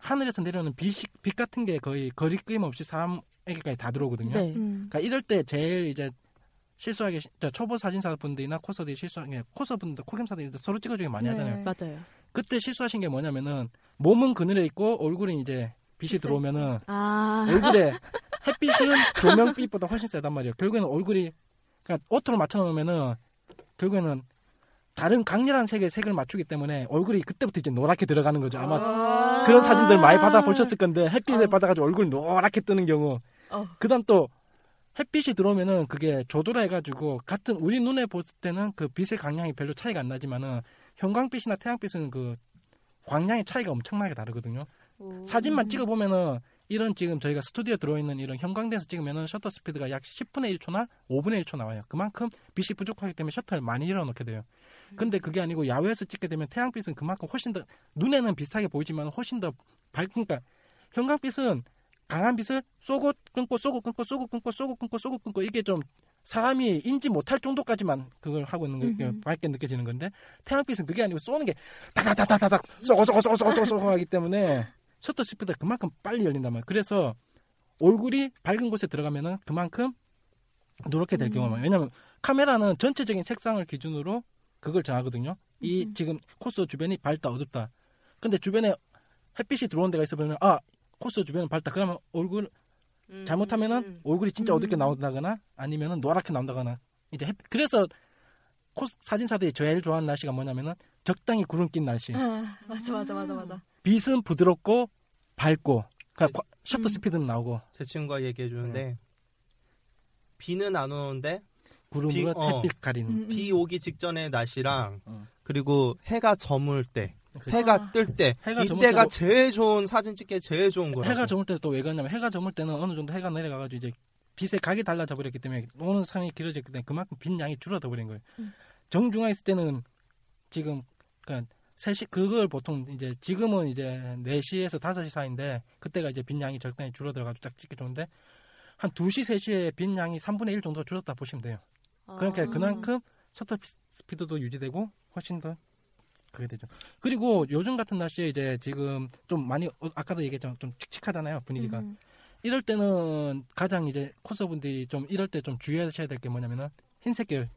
하늘에서 내려오는 빛, 빛 같은 게 거의 거리 낌 없이 사람에게까지 다 들어오거든요. 네. 음. 그러니까 이럴 때 제일 이제 실수하게 초보 사진사 분들이나 코서들이 실수하는 게 코서 분들 코겸사들이 서로 찍어주기 많이 네. 하잖아요. 맞아요. 그때 실수하신 게 뭐냐면은 몸은 그늘에 있고 얼굴이 이제 빛이 빛에 들어오면은 아. 얼굴에 햇빛은 조명빛보다 훨씬 세단 말이에요. 결국에는 얼굴이 그러니까 auto로 맞춰놓으면은 결국에는 다른 강렬한 색의 색을 맞추기 때문에 얼굴이 그때부터 이제 노랗게 들어가는 거죠. 아마 아. 그런 사진들 많이 받아 보셨을 건데 햇빛을 어. 받아가지고 얼굴이 노랗게 뜨는 경우. 어. 그다음 또 햇빛이 들어오면은 그게 조도라 해가지고 같은 우리 눈에 봤을 때는 그 빛의 강량이 별로 차이가 안 나지만은 형광빛이나 태양빛은 그 광량의 차이가 엄청나게 다르거든요. 사진만 찍어 보면은 이런 지금 저희가 스튜디오에 들어있는 이런 형광등에서 찍으면은 셔터 스피드가 약 10분의 1초나 5분의 1초 나와요. 그만큼 빛이 부족하기 때문에 셔터를 많이 열어놓게 돼요. 근데 그게 아니고 야외에서 찍게 되면 태양빛은 그만큼 훨씬 더 눈에는 비슷하게 보이지만 훨씬 더 밝, 그러니까 형광빛은 강한 빛을 쏘고 끊고 쏘고 끊고 쏘고 끊고 쏘고 끊고 쏘고 끊고 이게 좀 사람이 인지 못할 정도까지만 그걸 하고 있는 게. 밝게 느껴지는 건데 태양빛은 그게 아니고 쏘는 게 다다다다다닥 쏘고 쏘고 쏘고 쏘고 쏘고 하기 때문에 셔터 스피드가 그만큼 빨리 열린단 말이에요. 그래서 얼굴이 밝은 곳에 들어가면은 그만큼 노랗게 될 많아요. 왜냐면 카메라는 전체적인 색상을 기준으로 그걸 정하거든요. 이 음. 지금 코스 주변이 밝다 어둡다. 근데 주변에 햇빛이 들어온 데가 있어 보면 아 코스 주변은 밝다. 그러면 얼굴 잘못하면은 얼굴이 진짜 음. 어둡게 나온다거나 아니면은 노랗게 나온다거나 이제 햇- 그래서 코 사진사들이 제일 좋아하는 날씨가 뭐냐면은 적당히 구름 낀 날씨. 아, 맞아 맞아 맞아 맞아. 빛은 부드럽고 밝고 그러니까 과- 셔터 음. 스피드는 나오고 제 친구가 얘기해 주는데 비는 안 오는데 구름으로 비- 어. 햇빛 가리는 음, 음. 비 오기 직전의 날씨랑 어. 그리고 해가 저물 때그 해가 아. 뜰때 해가 저물 이때가 때도- 제일 좋은 사진 찍기에 제일 좋은 거라고. 해가 저물 때도 또왜 그러냐면 해가 저물 때는 어느 정도 해가 내려가가지고 이제 빛의 각이 달라져 버렸기 때문에 오는 상이 길어졌기 때문에 그만큼 빛 양이 줄어들어 버린 거예요. 음. 정중앙에 있을 때는 지금 그러니까 3시 그걸 보통 이제 지금은 이제 4시에서 5시 사이인데 그때가 이제 빛 양이 적당히 줄어들어 가지고 딱 찍기 좋은데 한 2시 3시에 빛 양이 3분의 1 정도 줄었다 보시면 돼요. 그러니까 아. 그만큼 셔터 피- 스피드도 유지되고 훨씬 더 그게 되죠. 그리고 요즘 같은 날씨에 이제 지금 좀 많이 어, 아까도 얘기했지만 좀 칙칙하잖아요 분위기가. 음. 이럴 때는 가장 이제 코스분들이 좀 이럴 때 좀 주의하셔야 될 게 뭐냐면은 흰색 계열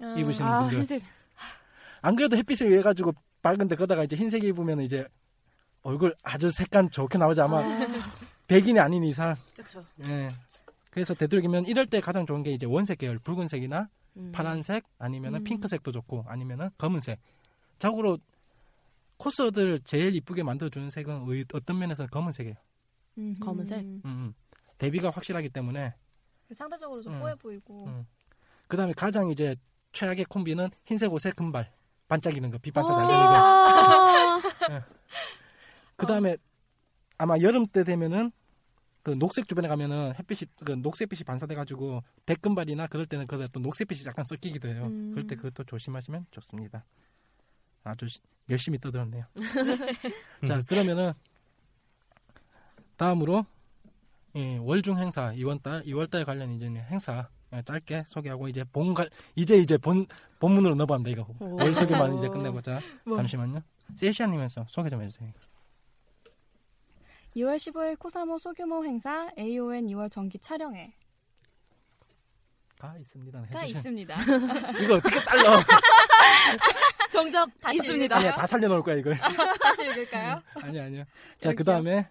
아. 입으시는 아, 분들. 흰색. 안 그래도 햇빛을 위해 가지고 밝은데 거다가 이제 흰색 입으면 이제 얼굴 아주 색감 좋게 나오지 아마 백인이 아닌 이상. 그렇죠. 예. 그래서 되도록이면 이럴 때 가장 좋은 게 이제 원색 계열, 붉은색이나 음. 파란색 아니면은 음. 핑크색도 좋고 아니면은 검은색. 자고로 코스들 제일 이쁘게 만들어주는 색은 의- 어떤 면에서 검은색이에요. 음. 검은색? 음, 음. 대비가 확실하기 때문에 상대적으로 좀 음. 뽀해 보이고. 음. 그다음에 가장 이제 최악의 콤비는 흰색 옷에 금발 반짝이는 거 빛반사 어. 잘 되는 거. 그다음에 아마 여름 때 되면은 그 녹색 주변에 가면은 햇빛이 그 녹색빛이 반사돼 가지고 백금발이나 그럴 때는 그또 녹색빛이 약간 섞이기도 해요. 음. 그럴 때 그것도 조심하시면 좋습니다. 아주 시- 열심히 떠들었네요. 자 그러면은 다음으로 예, 월중 행사 2월 달 2월 달 관련 이제 행사 예, 짧게 소개하고 이제 본 갈- 이제 이제 본 본문으로 넘어갑니다 이거 오. 월 소개만 이제 끝내고 자 뭐. 잠시만요 세시아님에서 소개 좀 해주세요. 2월 15일 코사모 소규모 행사 AON 2월 정기 촬영회 가 있습니다. 가 있습니다. 이거 어떻게 잘라? 정답 다시 있습니다. 아니야 다 살려놓을 거야 이걸. 다시 읽을까요? 아니야 아니야. 자그 다음에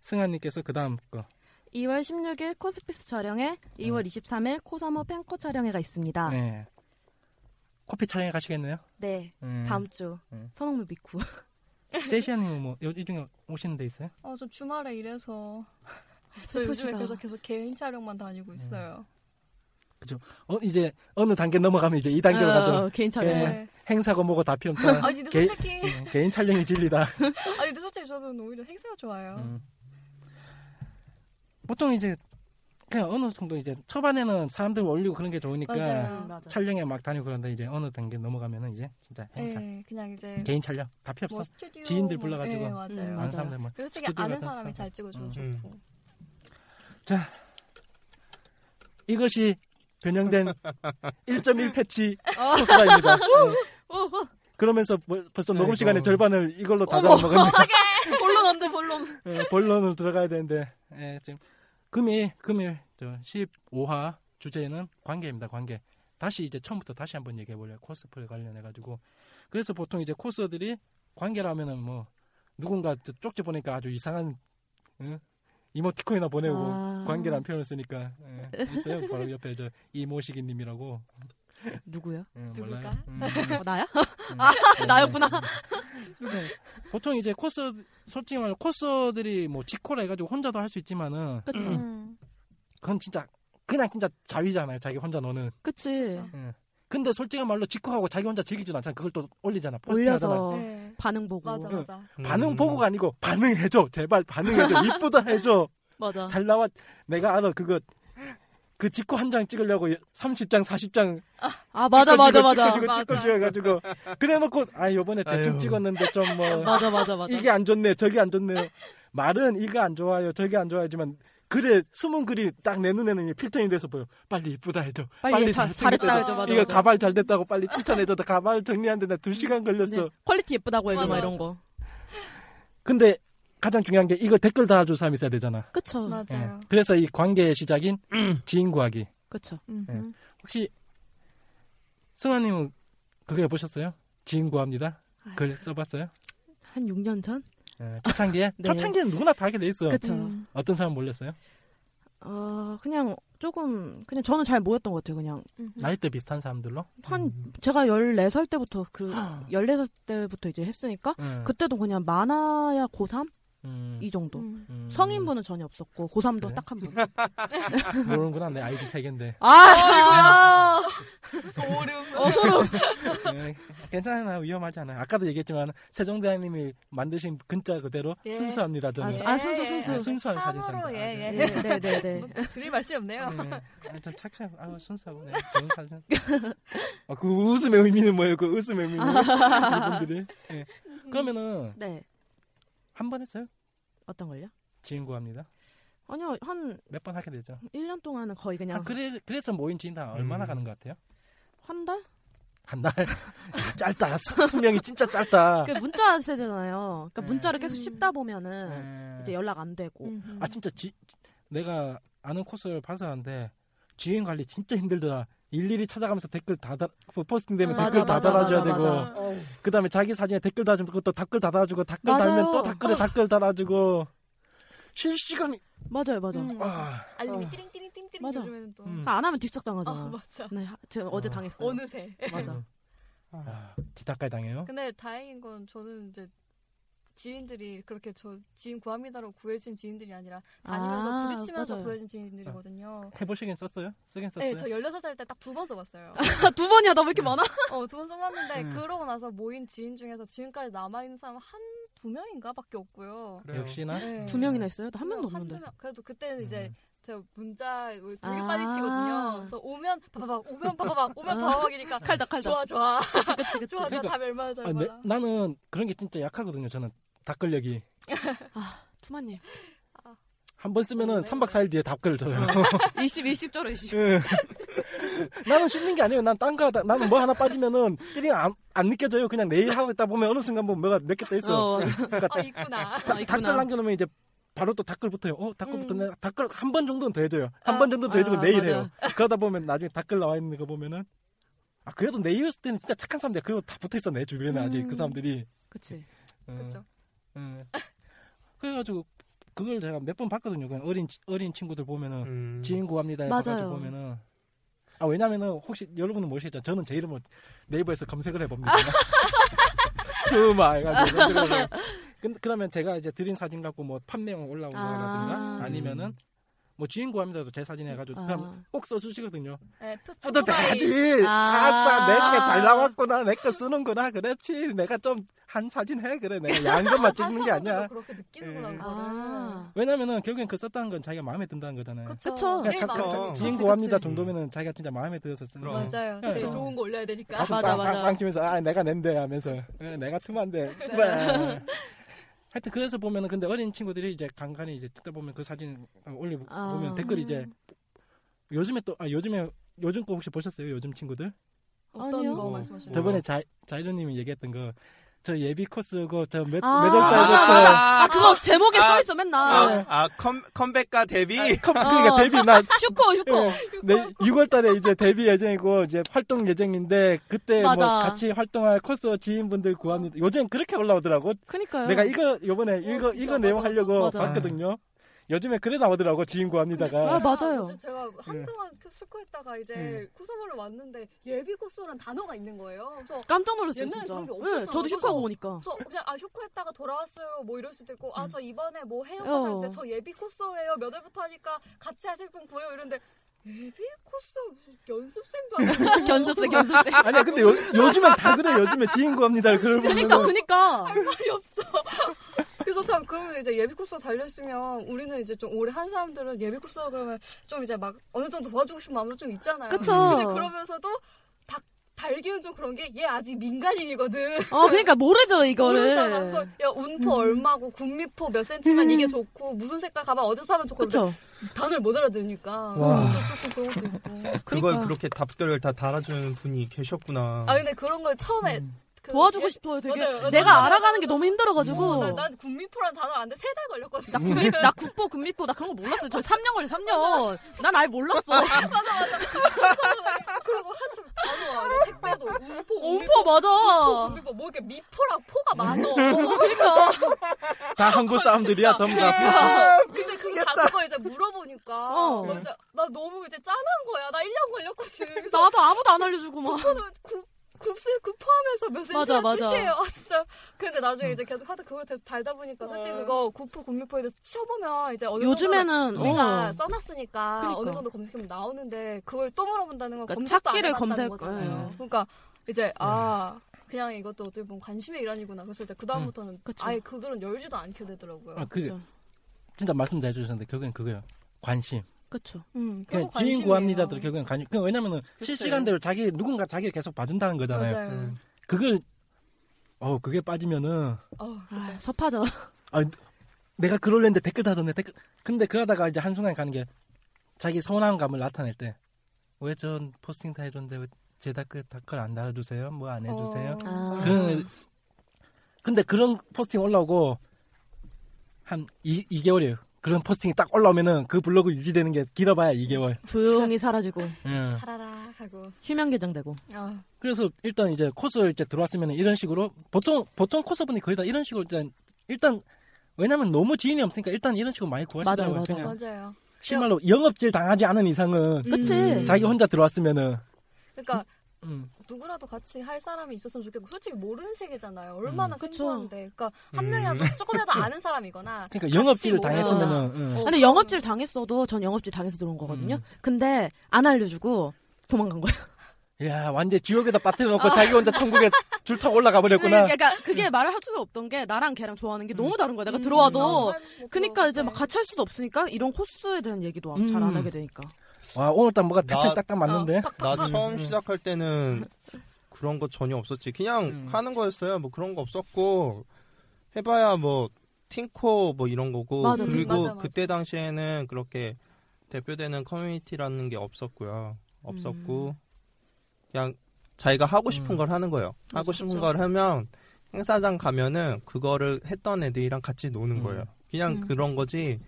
승아님께서 그 다음 거. 2월 16일 코스피스 촬영회, 2월 23일 코사모 팬코 촬영회가 있습니다. 네. 네. 코피 촬영에 가시겠네요. 음. 다음 주 음. 선홍무 미쿠. 세시아님은 뭐이 중에 오시는 데 있어요? 어, 저 주말에 일해서 저 요즘에. 계속 계속 개인 촬영만 다니고 있어요. 어 이제 어느 단계 넘어가면 이제 이 단계로 어, 가죠. 개인 촬영. 예. 네. 행사고 뭐고 다 필요 없다. 아니 근데 개- 솔직히 음, 개인 촬영이 진리다. 아니 근데 솔직히 저는 오히려 행사가 좋아요. 음. 보통 이제 그냥 어느 정도 이제 초반에는 사람들 올리고 그런 게 좋으니까 맞아요. 음. 촬영에 막 다니고 그런데 이제 어느 단계 넘어가면은 이제 진짜 행사 네, 그냥 이제 개인 촬영 다 필요 뭐 없어. 스튜디오 지인들 뭐- 불러가지고 네, 맞아요. 음, 아는 맞아요. 사람들 뭐 솔직히 아는 사람이 잘 찍어주면 음. 좋고. 자 이것이 변형된 1.1 패치 코스가입니다. 네. 어, 어. 그러면서 벌- 벌써 녹음 아이고. 시간의 절반을 이걸로 다. 잡아먹었네. 본론 안 돼, 본론. 예, 본론으로 들어가야 되는데 예, 지금 금일 금일 저 15화 주제는 관계입니다. 관계. 다시 이제 처음부터 다시 한번 얘기해 볼래요. 코스프레 관련해 가지고. 그래서 보통 이제 코스들이 관계라면은 뭐 누군가 저 쪽지 보니까 아주 이상한 응? 이모티콘이나 보내고 아. 관계라는 표현을 쓰니까 예, 있어요. 바로 옆에 저 이모시기님이라고 누구요? 예, 누굴까? 음, 어, 나야? 음, 아, 음, 나였구나. 네. 보통 이제 코스 솔직히 말해 코스들이 뭐 직코라 해가지고 혼자도 할 수 있지만은 그쵸. 음. 그건 진짜 그냥 진짜 자위잖아요. 자기 혼자 노는. 그치. 예. 근데 솔직한 말로 직코하고 자기 혼자 즐기지도 않잖아. 그걸 또 올리잖아. 올려서 네. 반응 보고. 맞아 응. 맞아. 반응 보고가 아니고 반응해줘. 제발 반응해줘. 이쁘다 해줘. 맞아. 잘 나와. 내가 알아. 그거 그 직코 한장 찍으려고 30장 40장 아, 맞아, 맞아, 맞아. 찍어주고 맞아. 찍어줘가지고 그래 놓고 아 요번에 대충 아유. 찍었는데 좀 뭐 맞아, 맞아, 맞아. 이게 안 좋네 저게 안 좋네요. 말은 이거 안 좋아요 저게 안 좋아하지만 글에 숨은 글이 딱 내 눈에는 이 필터링 돼서 보여. 빨리 이쁘다 해줘. 빨리 자- 잘생겼다 잘했다 해줘. 맞아, 이거 맞아. 가발 잘 됐다고 빨리 칭찬해줘. 나 가발 정리하는데 나두 시간 걸렸어. 네, quality 예쁘다고 해줘, 맞아, 막 이런. 거. 근데 가장 중요한 게 이거 댓글 달아줄 사람이 있어야 되잖아. 그쵸. 맞아요. 예. 그래서 이 관계의 시작인 지인 구하기. 그쵸. 음. 예. 혹시 승환님은 그거 해보셨어요? 지인 구합니다. 글 써봤어요? 한 6년 전? 예, 초창기에? 네. 초창기는 누구나 다 하게 돼 있어. 그쵸. 음. 어떤 사람 몰렸어요? 어, 그냥 조금, 그냥 저는 잘 모였던 것 같아요, 그냥. 음. 나이대 비슷한 사람들로? 한, 제가 14살 때부터 그, 14살 때부터 이제 했으니까, 예. 그때도 그냥 많아야 고3? 음, 이 정도. 음. 음, 성인분은 전혀 없었고, 고3도 그래? 딱한 분. 모르는구나. 내 아이디 세 개인데. 아, 소름. 어, 소름. 예, 괜찮아요. 위험하지 않아요. 아까도 얘기했지만 세종대왕님이 만드신 근자 그대로 예. 순수합니다. 저는. 아, 순수, 순수. 아, 순수한 참으로, 사진사입니다. 예, 예. 네, 네, 네, 네. 뭐 드릴 말씀이 없네요. 네. 아, 전 착해요. 아, 순수하고, 네. 좋은 사진. 아, 그 웃음의 의미는 뭐예요? 그 웃음의 의미는? 이분들이. 예. 그러면은, 네. 한 번 했어요? 어떤 걸요? 지인 구합니다. 아니요, 한 몇 번 하게 되죠. 1년 동안은 거의 그냥 아, 그래, 그래서 모인 지인 다 얼마나 음. 가는 것 같아요? 한 달? 한 달? 짧다. 수, 수명이 진짜 짧다. 그 문자 세잖아요. 그러니까 네. 문자를 계속 음. 씹다 보면은 예. 이제 연락 안 되고. 음. 아, 진짜 지, 내가 아는 코스를 봐서 하는데, 지인 관리 진짜 힘들더라. 일일이 찾아가면서 댓글 다, 달, 그 포스팅 되면 아, 댓글 맞아, 다 맞아, 달아줘야 맞아, 되고, 맞아. 그 다음에 자기 사진에 댓글 달아주면 그것도 댓글 다 달아주고, 댓글 맞아요. 달면 또 댓글에 댓글 달아주고, 실시간이, 맞아요, 맞아. 음. 아, 알림이 어. 띠링띠링띠링 맞아. 누르면 또. 음. 아, 안 하면 아 당하잖아. 맞아. 네, 하- 제가 어제 어. 당했어요. 어느새. 맞아. 아, 뒤닦아야 당해요. 근데 다행인 건 저는 이제 지인들이 그렇게 저 지인 구합니다로 구해진 지인들이 아니라 다니면서 아, 부딪히면서 맞아요. 구해진 지인들이거든요. 해보시긴 썼어요? 쓰긴 썼어요? 네, 저 16살 때 딱 두 번 써봤어요. 두 번이야, 나 왜 이렇게 많아? 어, 두 번 써봤는데, 음. 그러고 나서 모인 지인 중에서 지금까지 남아있는 사람 한 두 명인가 밖에 없고요. 그래요. 역시나? 네. 두 명이나 있어요? 나 한 명도 한두 없는데. 명. 그래도 그때는 이제 음. 저 문자 되게 아. 빨리 치거든요. 그래서 오면 바바박, 오면 바바박, 오면 아. 바바박이니까 칼다, 칼다. 좋아, 좋아. 그치, 그치, 그치. 좋아, 좋아. 그러니까- 답 얼마나 잘 아, 내- 받아. 나는 그런 게 진짜 약하거든요. 저는 답글력이. 아, 투마님. 한 번 쓰면은 네. 3박 4일 뒤에 답글을 줘요. 20, 20 쩔어, 20. 예. 나는 씹는 게 아니에요. 난 딴 거 하다, 나는 뭐 하나 빠지면은 띠링 안, 안 느껴져요. 그냥 내일 하고 있다 보면 어느 순간 뭐 뭐가 몇 개 떠 있어. 어, 그러니까 아, 있구나. 아, 댓글 있구나. 남겨놓으면 이제 바로 또 댓글 붙어요. 어, 댓글 음. 붙었네. 댓글 한 번 정도는 더 해줘요. 한 아. 번 정도 더 해주고 아, 내일 맞아요. 해요. 그러다 보면 나중에 댓글 나와 있는 거 보면은 아 그래도 내일이었을 때는 진짜 착한 사람들 그리고 다 붙어 있었네 주변에 아직 그 음. 사람들이. 그치. 어, 그쵸. 어. 그래가지고 그걸 제가 몇 번 봤거든요. 그냥 어린 치- 어린 친구들 보면은 음. 지인 구합니다 맞아요. 해가지고 보면은 아 왜냐면은 혹시 여러분은 모르시겠죠? 저는 제 이름을 네이버에서 검색을 해봅니다. 그마 해가지고. 근- 그러면 제가 이제 드린 사진 갖고 뭐 판매형 올라온 아. 거라든가 아니면은 뭐 지인 구합니다도 제 사진 해가지고 아. 꼭 써주시거든요. 네, 표- 뿌듯해야지. 아. 아싸 내게 잘 나왔구나. 내 거 쓰는구나. 그렇지. 내가 좀 한 사진 해 그래. 내가 야한 것만 찍는 게 아니야. 그렇게 느끼는구나 예. 아. 왜냐면은 결국엔 그 썼다는 건 자기가 마음에 든다는 거잖아요. 가-. 지인 그치, 구합니다 그치. 정도면은 자기가 진짜 마음에 들어서 쓰는. 거예요. 맞아요. 네. 제일 좋은 거 올려야 되니까. 가슴 맞아, 맞아. 빵빵빵 치면서 아 내가 낸대 하면서 예, 내가 투만데 네. 네. 하여튼 그래서 보면은 근데 어린 친구들이 이제 간간히 이제 듣다 보면 그 사진 올리 아. 보면 댓글이 이제 요즘에 또 아 요즘에 요즘 거 혹시 보셨어요 요즘 친구들 어떤 아니요. 거 어. 말씀하시는 저번에 자 자이로님이 얘기했던 거 저 예비 코스고 저몇 아, 몇월 맞아, 달부터 아, 그거 제목에 아, 써있어, 맨날. 아, 아 컴, 컴백과 데뷔? 컴, 그러니까 데뷔 나 슈커. 예, 네, 6월 달에 이제 데뷔 예정이고 이제 활동 예정인데 그때 뭐 맞아. 같이 활동할 코스 지인분들 구합니다. 요즘 그렇게 올라오더라고. 그니까요. 내가 이거 요번에 이거 어, 이거 내용 하려고 맞아. 봤거든요. 요즘에 그래 나오더라고 지인 구합니다가. 아, 맞아요. 어제 제가 한동안 술거했다가 이제 음. 코스모를 왔는데 예비 코스모라는 단어가 있는 거예요. 그래서 깜짝 놀랐어요, 옛날에 진짜. 그런 게 네, 없었잖아. 저도 슈커 그래서- 보니까. 그래서 그냥 아 휴커했다가 돌아왔어요 뭐 이럴 수도 있고 아 저 이번에 뭐 해요 어. 코스 할때 저 예비 코스예요 몇 월부터 하니까 같이 하실 분 구해요 이런데 예비 코스 무슨 연습생도 아니고 견습생, 견습생. 아니야 근데 요, 요즘엔 다 그래 요즘에 지인 구합니다. 그걸 그니까, 보면은 그니까. 할 말이 없어. 그래서 참 그러면 이제 예비 코스가 달려있으면 우리는 이제 좀 오래 한 사람들은 예비 코스가 그러면 좀 이제 막 어느 정도 도와주고 싶은 마음도 좀 있잖아요. 그쵸. 근데 그러면서도 박 달기는 좀 그런 게 얘 아직 민간인이거든. 어, 그니까 모르죠, 이거를. 모르잖아. 그래서 야 운포 얼마고 국미포 몇 센치만 이게 좋고 무슨 색깔 가방 어디서 사면 좋고 그쵸. 단어를 못 알아들으니까 와. 조금 그런 것도 있고. 그걸 그러니까. 그렇게 답글을 다 달아주는 분이 계셨구나. 아 근데 그런 걸 처음에 그 도와주고 예- 싶어요, 되게. 맞아요. 내가 맞아요. 알아가는 게 너무 힘들어가지고. 어, 나, 난 국미포라는 단어 안돼 세달 걸렸거든. 나, 나 국보, 국미포, 나 그런 거 몰랐어요. 저 3년 걸려, 3년. 난 아예 몰랐어. 맞아 맞아. 그리고 한참 단어 알아. 택배도 운포, 온포, 맞아. 국미포 뭐 이렇게 미포랑 포가 많어. 그니까. 다 한국 사람들이야 전부 다. 아, 근데 그 단어를 이제 물어보니까 어. 진짜 나 너무 이제 짠한 거야. 나 1년 걸렸거든. 나도 아무도 안 알려주고 막. 굽스 구포하면서 몇 맞아, 센치란 맞아. 뜻이에요. 아 진짜. 근데 나중에 이제 계속 하다 그걸 계속 달다 보니까 솔직히 그거 구포 국미포에 대해서 쳐보면 이제 어느 요즘에는, 정도 우리가 어. 써놨으니까 그러니까. 어느 정도 검색하면 나오는데 그걸 또 물어본다는 건 그러니까 검색도 안 찾기를 해봤다는 검색- 거잖아요. 예. 그러니까 이제 아 그냥 이것도 어떻게 보면 관심의 일환이구나. 그랬을 때그 다음부터는 그쵸. 아예 그거는 열지도 않게 되더라고요. 아, 그 그죠. 진짜 말씀 잘 해주셨는데 결국엔 그거예요. 관심. 그쵸. 음, 그냥 관심이에요. 구합니다들 결국엔 관심. 그 왜냐면은 그치. 실시간대로 자기 누군가 자기를 계속 봐준다는 거잖아요. 음. 그걸 어 그게 빠지면은 어. 아, 섭하죠. 내가 글 올렸는데 댓글 달았네 댓글 근데 그러다가 이제 한 순간 가는 게 자기 서운함감을 나타낼 때 왜 전 포스팅 다 해줬는데 왜 제 댓글 댓글 안 달아주세요 뭐 안 해주세요 어. 아. 그 근데 그런 포스팅 올라오고 한 2, 2개월이에요 그런 포스팅이 딱 올라오면은 그 블로그 유지되는 게 길어봐야 2개월 조용히 사라지고, 예. 살아라 하고. 휴면 계정되고. 아, 그래서 일단 이제 코스 이제 들어왔으면 이런 식으로 보통 보통 코스분이 거의 다 이런 식으로 일단 일단 왜냐면 너무 지인이 없으니까 일단 이런 식으로 많이 구하시더라고요. 맞아요, 그냥 맞아요. 실말로 영업질 당하지 않은 이상은 그치. 음. 자기 혼자 들어왔으면은 그러니까 음, 누구라도 같이 할 사람이 있었으면 좋겠고 솔직히 모르는 세계잖아요. 얼마나 음. 생소한데. 그러니까 한 음. 명이라도 조금이라도 아는 사람이거나 그러니까 영업질을 당했으면은. 응. 어, 근데 영업질 당했어도 전 영업질 당해서 들어온 거거든요. 음. 근데 안 알려주고 도망간 거예요. 야 완전 지옥에다 빠뜨려 놓고 자기 혼자 천국에 줄 타고 올라가 버렸구나. 그러니까 그게 말을 할 수가 없던 게 나랑 걔랑 좋아하는 게 음. 너무 다른 거야. 내가 음, 들어와도. 잘못 그니까 이제 막. 같이 할 수도 없으니까 이런 코스에 대한 얘기도 음. 잘안 하게 되니까. 와 오늘따라 뭐가 나- 탁탁탁탁 맞는데. 나 음, 처음 음. 시작할 때는 그런 거 전혀 없었지. 그냥 음. 하는 거였어요. 뭐 그런 거 없었고 해봐야 뭐 팅코 뭐 이런 거고 맞아, 그리고 맞아, 맞아. 그때 당시에는 그렇게 대표되는 커뮤니티라는 게 없었고요. 없었고 그냥 자기가 하고 싶은 음. 걸 하는 거예요. 하고 싶은 그쵸. 걸 하면 행사장 가면은 그거를 했던 애들이랑 같이 노는 음. 거예요. 그냥 음. 그런 거지.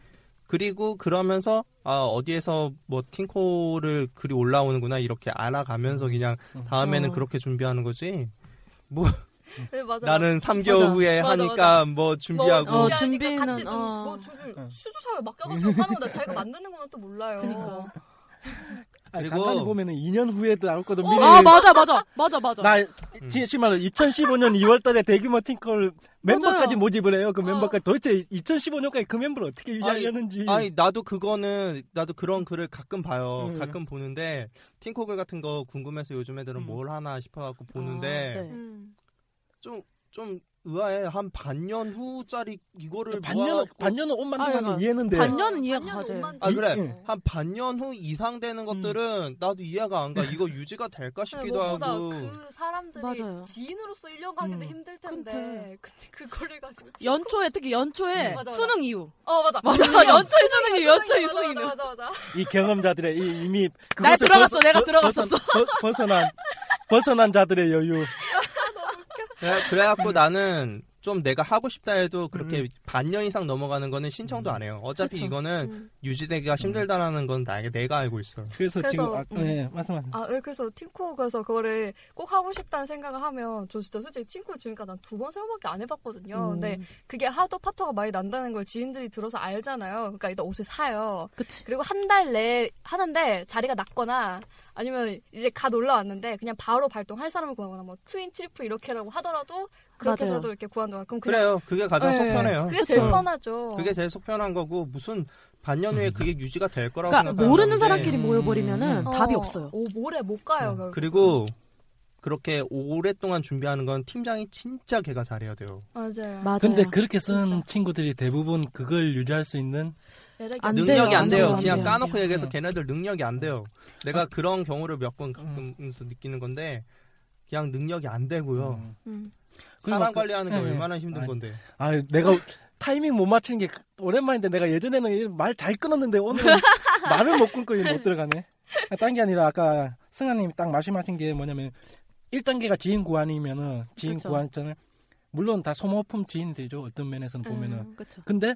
그리고 그러면서 아 어디에서 뭐 팅코를 글이 올라오는구나 이렇게 알아가면서 그냥 다음에는 어. 그렇게 준비하는 거지. 뭐 네, 맞아. 나는 3개월 맞아. 후에 맞아, 하니까 뭐 준비하고 어, 준비는, 같이 좀 어. 뭐 어. 수주사에 맡겨가지고 하는 거다. 자기가 만드는 거는 또 몰라요. 그러니까. 아니, 그리고- 간간히 보면은 2년 후에도 나올 거든 어, 미리. 아 맞아 맞아 맞아 맞아. 나 음. 심말로 2015년 2월달에 대규모 팅커를 멤버까지 모집을 해요. 그 어. 멤버까지 도대체 2015년까지 그 멤버를 어떻게 유지하려는지. 아니 나도 그거는 나도 그런 글을 가끔 봐요. 음. 가끔 보는데 팅코글 같은 거 궁금해서 요즘 애들은 음. 뭘 하나 싶어갖고 아, 보는데 네. 음. 좀 좀 의아해. 한 반년 후짜리 이거를 반년은 모아갖고- 반년은 옷 만들면 아, 그러니까 이해했는데. 반년은 이해가 반년 가지. 옷만 아, 그래. 어. 한 반년 후 이상 되는 것들은 나도 이해가 안 가. 이거 유지가 될까 싶기도 네, 하고. 그 사람들이 맞아요. 지인으로서 1년 가기도 음. 힘들 텐데 근데. 근데 그거를 가지고 연초에 특히 연초에 음, 맞아, 맞아. 수능 이후. 어 맞아 맞아 연초에 수능 이후 연초에 맞아, 수능 이후. 맞아 맞아 이 경험자들의 이, 이미 나 그것을 들어갔어, 내가 벗- 들어갔었어. 벗어- 벗어난 벗어난 자들의 여유. 그래, 그래갖고 나는 좀 내가 하고 싶다 해도 그렇게 음. 반년 이상 넘어가는 거는 신청도 안 해요. 어차피 그쵸. 이거는 음. 유지되기가 힘들다라는 건 나, 내가 알고 있어. 그래서, 그래서, 지금 아, 음. 네, 말씀하세요. 아, 네, 그래서 팀코에서 그거를 꼭 하고 싶다는 생각을 하면 저 진짜 솔직히 팀코 지금까지 난 두 번, 세 번밖에 안 해봤거든요. 근데 음. 그게 하도 파토가 많이 난다는 걸 지인들이 들어서 알잖아요. 그러니까 일단 옷을 사요. 그치. 그리고 한 달 내에 하는데 자리가 낮거나 아니면 이제 갓 올라왔는데 그냥 바로 발동할 사람을 구하거나 뭐 twin, triple 이렇게라고 하더라도 그렇게 맞아요. 해서도 이렇게 구한다고 그럼 그냥 그래요. 그게 가장 네, 속 편해요. 그게 제일 그쵸. 편하죠. 그게 제일 속 편한 거고 무슨 반년 후에 그게 유지가 될 거라고 그러니까 생각하는 모르는 건데. 사람끼리 모여버리면은 음. 답이 어, 없어요. 오, 모래 못 가요. 어, 결국. 그리고 그렇게 오랫동안 준비하는 건 팀장이 진짜 걔가 잘해야 돼요. 맞아요. 맞아요. 근데 그렇게 쓴 진짜. 친구들이 대부분 그걸 유지할 수 있는 안 없- 돼요, 능력이 안안 돼요. 돼요, 안 그냥 돼요. 까놓고 안 얘기해서 돼요. 걔네들 능력이 안 돼요. 내가 그런 경우를 몇번 가끔서 느끼는 건데 그냥 능력이 안 되고요. 음. 음. 사람 그- 관리하는 게 네, 네. 얼마나 힘든 아니, 건데. 아, 내가 타이밍 못 맞추는 게 오랜만인데 내가 예전에는 말 잘 끊었는데 오늘은 말을 못 끊고 못 들어가네. 딴게 아니라 아까 승아님이 딱 말씀하신 게 뭐냐면 1단계가 지인 구한이면은 지인 그쵸. 구한 있잖아요. 물론 다 소모품 지인들이죠. 어떤 면에서는 보면은. 음. 그쵸. 근데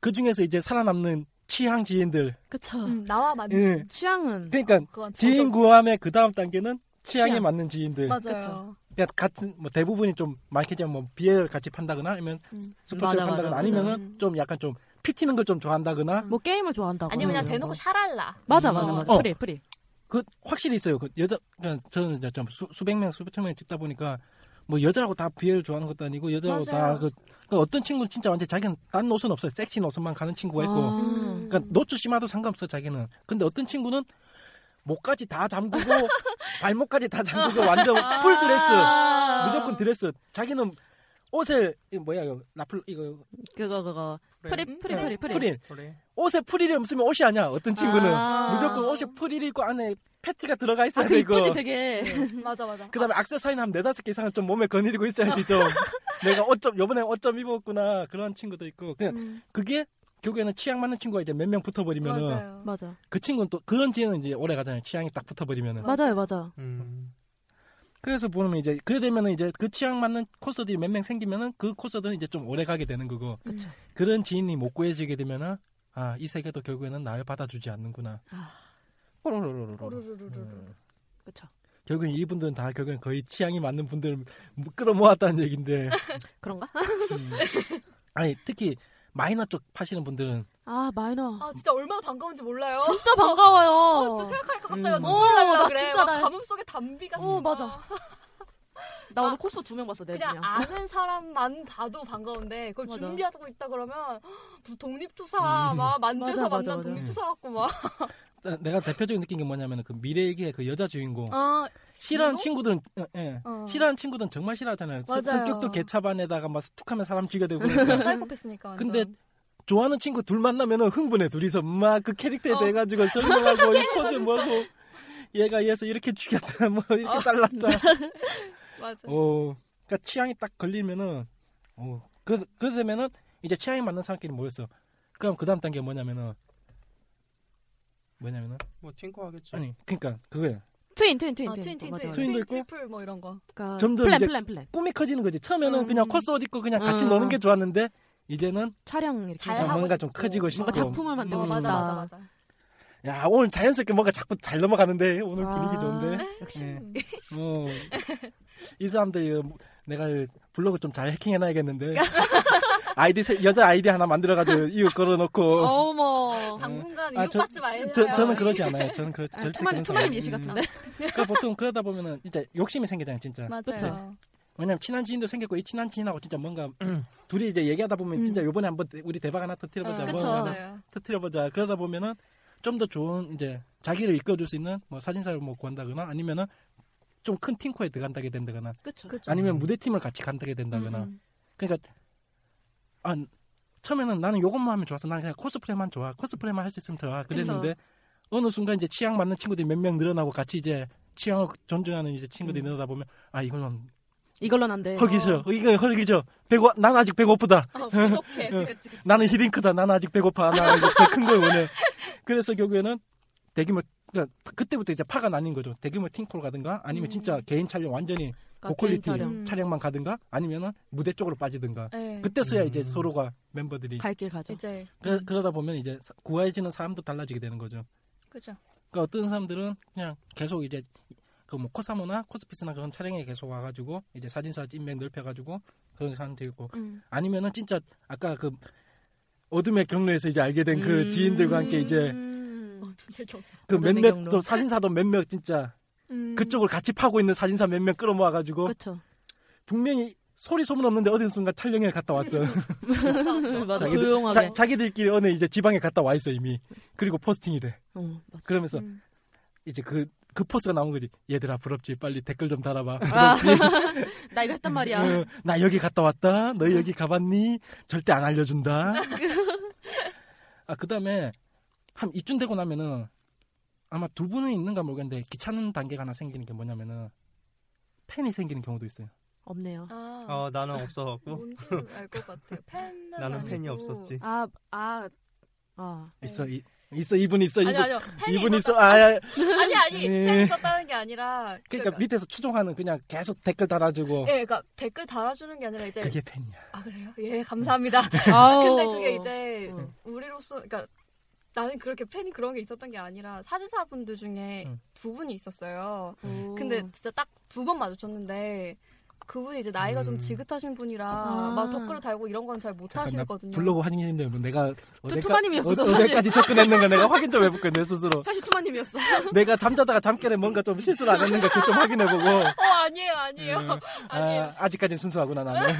그 중에서 이제 살아남는 취향 지인들. 그쵸. 음, 나와 맞는 예. 취향은 그러니까 그건 지인 구함의 그 다음 단계는 취향에 취향. 맞는 지인들. 맞아요. 그러 니까 같은 뭐 대부분이 좀 많게지만 뭐 비엘 같이 판다거나 아니면 음. 스포츠를 맞아, 판다거나 맞아, 아니면은 맞아. 좀 약간 좀 피 튀는 걸 좀 좋아한다거나 뭐 게임을 좋아한다고. 아니면 그냥 음. 대놓고 샤랄라. 맞아 음. 맞아 맞아. 어. 프리 프리. 그 확실히 있어요. 그 여자 그러니까 저는 좀 수, 수백 명 수백 명 찍다 보니까 뭐 여자라고 다 BL 좋아하는 것도 아니고 여자라고. 다그 그 어떤 친구는 진짜 완전 자기는 딴 옷은 없어요. 섹시 옷만 가는 친구가 있고 아. 음. 그러니까 노출 심화도 상관없어 자기는. 근데 어떤 친구는 목까지 다 잠그고 발목까지 다 잠그고 완전 full 드레스 아. 무조건 드레스. 자기는 옷에 이거 뭐야 이거 러플 이거 그거 그거 프릴 음, 프릴 프릴 프릴. 프릴 그래. 옷에 프릴이 없으면 옷이 아니야. 어떤 친구는 아. 무조건 옷에 프릴이 있고 안에 페티가 들어가 있어야 아, 그 되고. 이쁘지 되게. 맞아 맞아. 그다음에 악세사리는 한 네다섯 개 이상은 좀 몸에 거느리고 있어야지 좀. 내가 옷좀 요번에 옷좀 입었구나 그런 친구도 있고. 그냥 음, 그게 결국에는 취향 맞는 친구가 이제 몇 명 붙어버리면은 맞아요. 맞아. 그 친구는 또 그런 지혜는 이제 오래 가잖아요. 취향이 딱 붙어버리면은. 맞아요 맞아. 음. 그래서 보면 이제 그래 되면은 이제 그 취향 맞는 코스들이 몇 명 생기면은 그 코스들은 이제 좀 오래 가게 되는 거고. 그쵸. 그런 지인이 못 구해지게 되면은 아 이 세계도 결국에는 날 받아주지 않는구나. 아. 꼬르르르르르. 꼬르르르르. 음. 결국엔 이분들은 다 결국엔 거의 취향이 맞는 분들을 끌어모았다는 얘긴데. 그런가? 음. 아니 특히 마이너 쪽 파시는 분들은 아 마이너. 아 진짜 얼마나 반가운지 몰라요. 진짜 아, 반가워요. 진짜 생각하니까 갑자기 음. 눈물 어, 날라 나 그래. 진짜 막 나- 가슴 속에 담비 같이. 어, 막. 맞아. 나 오늘 코스 두 명 봤어 내 그냥 중에. 아는 사람만 봐도 반가운데 그걸 맞아. 준비하고 있다 그러면 무슨 독립투사 음. 막 만주에서 만난. 독립투사 같고 막. 나- 내가 대표적인 느낀 게 뭐냐면 그 미래일기의 그 여자 주인공 아 싫어하는? 친구들은 예, 예. 어. 싫어하는 친구들은 정말 싫어하잖아요. 성- 맞아요. 성격도 개차반에다가 막 툭하면 사람 죽여대고 그러니까. 사이코패스니까. 근데 좋아하는 친구 둘 만나면은 흥분해 둘이서 막 그 캐릭터에 어. 대해 가지고 설명하고 이 포즈 뭐고 얘가 얘서 이렇게 죽였다 뭐 이렇게 어. 잘랐다. 맞아. 어, 그러니까 취향이 딱 걸리면은 어, 그 그러면은 이제 취향이 맞는 사람끼리 모였어. 그럼 그 다음 단계 뭐냐면은 뭐냐면은 뭐 팀코 하겠죠. 아니 그러니까 그거야. twin twin twin 아, twin. twin twin twin twin 있고? triple 뭐 이런 거. 그러니까 점점 플랜 이제 플랜 플랜. 꿈이 커지는 거지. 처음에는 음. 그냥 코스 옷 입고 그냥 같이 음. 노는 게 좋았는데 이제는 촬영 이렇게 잘 아, 하고 뭔가 좀. 커지고 싶고 뭔가 작품을 만들고 어, 싶다. 맞아 맞아 맞아. 야 오늘 자연스럽게 뭔가 자꾸 잘 넘어가는데 오늘 아, 분위기 좋은데 역시 예. 어, 이 사람들이 내가 블로그 좀 잘 해킹해놔야겠는데 아이디 세- 여자 아이디 하나 만들어가지고 이거 걸어놓고 어머. 당분간 아, 저- 이웃받지. 저, 저 는 그러지 않아요. 저는 그러, 아, 절대 투마님 그런 투마님 사람- 예시 음. 같은데. 그러니까 보통 그러다 보면은 진짜 욕심이 생기잖아요, 진짜. 맞아요. 왜냐면 친한 지인도 생겼고 이 친한 지인하고 진짜 뭔가 음. 둘이 이제 얘기하다 보면 음. 진짜 요번에 한번 우리 대박 하나 터트려보자, 어, 뭐 그쵸. 하나 맞아요. 터트려보자. 그러다 보면은 좀 더 좋은 이제 자기를 이끌어줄 수 있는 뭐 사진사를 뭐 구한다거나 아니면은 좀 큰 팀코에 들어간다게 된다거나 그쵸. 그쵸. 아니면 무대팀을 같이 간다게 된다거나 음. 그러니까 아 처음에는 나는 요것만 하면 좋았어. 나는 그냥 코스프레만 좋아. 코스프레만 할 수 있으면 좋아. 그랬는데 어느 순간 이제 취향 맞는 친구들이 몇 명 늘어나고 같이 이제 취향을 존중하는 이제 친구들이 음. 늘어나다 보면 아 이거는 이걸로는 안 돼. 허기져. 이거 허기져. 배고 난 아직 배고프다. 어, 부족해. 그치, 그치, 그치. 나는 히딩크다. 나는 아직 배고파. 나 이제 큰걸 원해. 그래서 결국에는 대규모 그러니까 그때부터 이제 파가 나뉜 거죠. 대규모 팀콜 가든가 아니면 음. 진짜 개인 촬영 완전히 고퀄리티 촬영. 음. 촬영만 가든가 아니면은 무대 쪽으로 빠지든가 네. 그때서야 음. 이제 서로가 멤버들이 갈길 가죠. 이제 그, 그러다 보면 이제 사- 구해지는 사람도 달라지게 되는 거죠. 그죠. 그러니까 어떤 사람들은 그냥 계속 이제 그 뭐 코사모나 코스피스나 그런 촬영에 계속 와가지고 이제 사진사 인맥 넓혀가지고 그런 사람도 있고 음. 아니면은 진짜 아까 그 어둠의 경로에서 이제 알게 된그 음. 지인들과 함께 이제 음. 그 몇몇. 또 사진사도 몇몇 진짜 음. 그쪽을 같이 파고 있는 사진사 몇 명 끌어모아가지고 그쵸. 분명히 소리 소문 없는데 어느 순간 촬영에 갔다 왔어. 맞아. 자기들- 조용하게. 자, 자기들끼리 어느 이제 지방에 갔다 와 있어 이미. 그리고 포스팅이 돼. 어. 그러면서 음. 이제 그, 그 포스가 나온 거지. 얘들아, 부럽지? 빨리 댓글 좀 달아봐. 아? 나 이거 했단 말이야. 어, 나 여기 갔다 왔다. 너희 여기 가봤니? 절대 안 알려준다. 아, 그 다음에, 한 이쯤 되고 나면은, 아마 두 분은 있는가 모르겠는데, 귀찮은 단계가 하나 생기는 게 뭐냐면은, 팬이 생기는 경우도 있어요. 없네요. 아, 어, 나는 없어갖고 뭔지는 알 것 같아요. 팬은 나는 팬이 아니고. 없었지. 아, 아, 아. 있어, 이, 있어, 이분 있어, 이분. 네. 아니 아니요. 팬이 이분 있었다. 있어, 아, 아, 아니 아니. 네. 팬이 있었다는 게 아니라 그러니까 밑에서 추종하는 그냥 계속 댓글 달아주고, 예, 그러니까 댓글 달아주는 게 아니라 이제 그게 팬이야. 아 그래요? 예, 감사합니다. 아우. 근데 그게 이제 응. 우리로서 그러니까 나는 그렇게 팬이 그런 게 있었던 게 아니라 사진사분들 중에 응. 두 분이 있었어요. 오. 근데 진짜 딱 두 번 마주쳤는데 그분이 이제 나이가 좀 음. 지긋하신 분이라 아. 막 댓글을 달고 이런 건 잘못 잠깐, 나 하시거든요. 블로그 확인했는데, 뭐 내가, 어디까- 투마님이었어, 어. 어디까지 접근했는가 내가 확인 좀 해볼게, 내 스스로. 사실 투마님이었어. 내가 잠자다가 잠결에 뭔가 좀 실수를 안 했는가 그거 좀 확인해보고. 어 아니에요 아니에요 아니에요. 아, 아직까지는 순수하구나, 나는.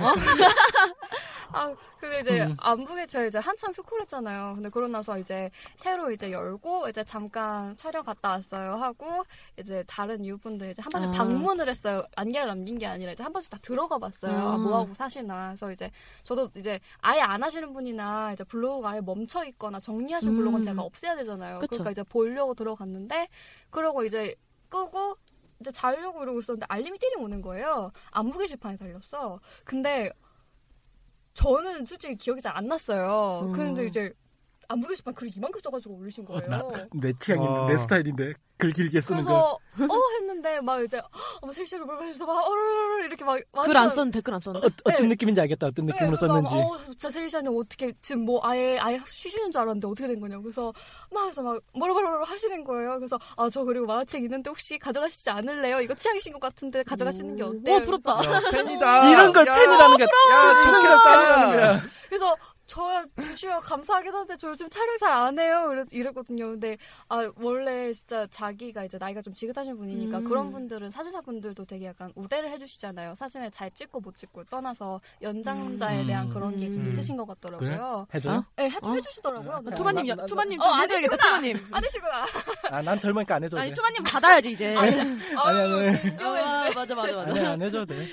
아, 근데 이제 음. 안북에 제가 이제 한참 휴콜했잖아요. 근데 그러고 나서 이제 새로 이제 열고 이제 잠깐 촬영 갔다 왔어요 하고 이제 다른 이웃분들 이제 한 번씩 아. 방문을 했어요. 안개를 남긴 게 아니라 이제 한 번씩 다 들어가 봤어요. 아, 아. 뭐 하고 사시나. 그래서 이제 저도 이제 아예 안 하시는 분이나 이제 블로그가 아예 멈춰 있거나 정리하신 음. 블로그는 제가 없애야 되잖아요. 그쵸. 그러니까 이제 보려고 들어갔는데 그러고 이제 끄고 이제 자려고 이러고 있었는데 알림이 띠링 오는 거예요. 안부 게시판에 달렸어. 근데 저는 솔직히 기억이 잘 안 났어요. 음. 그런데 이제 안부 게시판 글을 이만큼 써가지고 올리신 거예요. 나, 내 취향인데, 와. 내 스타일인데. 글 길게 쓰는 거. 그래서 어 했는데 막 이제 어머 실시로 물건에서 막 어르르 이렇게 막 글 안 썼는데 댓글 안 썼는데. 어, 어떤 네. 느낌인지 알겠다. 어떤 느낌으로 네, 썼는지. 막, 어, 진짜 세이샤님 어떻게 지금 뭐 아예 아예 쉬시는 줄 알았는데 어떻게 된 거냐고 그래서 막 해서 막 뭐라뭐라 하시는 거예요. 그래서 아 저 그리고 만화책 있는데 혹시 가져가시지 않을래요? 이거 취향이신 것 같은데 가져가시는 게 어때요? 와, 부럽다. 야, 팬이다. 이런 걸 야, 팬이라는 게. 야, 좋겠다. 그래서 저 주시면 감사하긴 한데 저 요즘 촬영 잘 안 해요 이랬, 이랬거든요. 근데 아 원래 진짜 자기가 이제 나이가 좀 지긋하신 분이니까 음. 그런 분들은 사진사 분들도 되게 약간 우대를 해주시잖아요. 사진을 잘 찍고 못 찍고 떠나서 연장자에 음. 대한 그런 게좀 음. 있으신 것 같더라고요. 해줘요? 어? 네, 해, 어? 해주시더라고요. 아, 근데 투마님, 나- 나- 투마님 어, 좀안 해줘야겠다, 되시구나. 투마님. 안 되시구나. 아, 난 젊으니까 안 해줘도 아니, 돼. 투마님 받아야지, 이제. 아니, 아유, 아니. 귀여워. 아, 맞아, 맞아, 맞아. 아니, 안 해줘도 돼. 난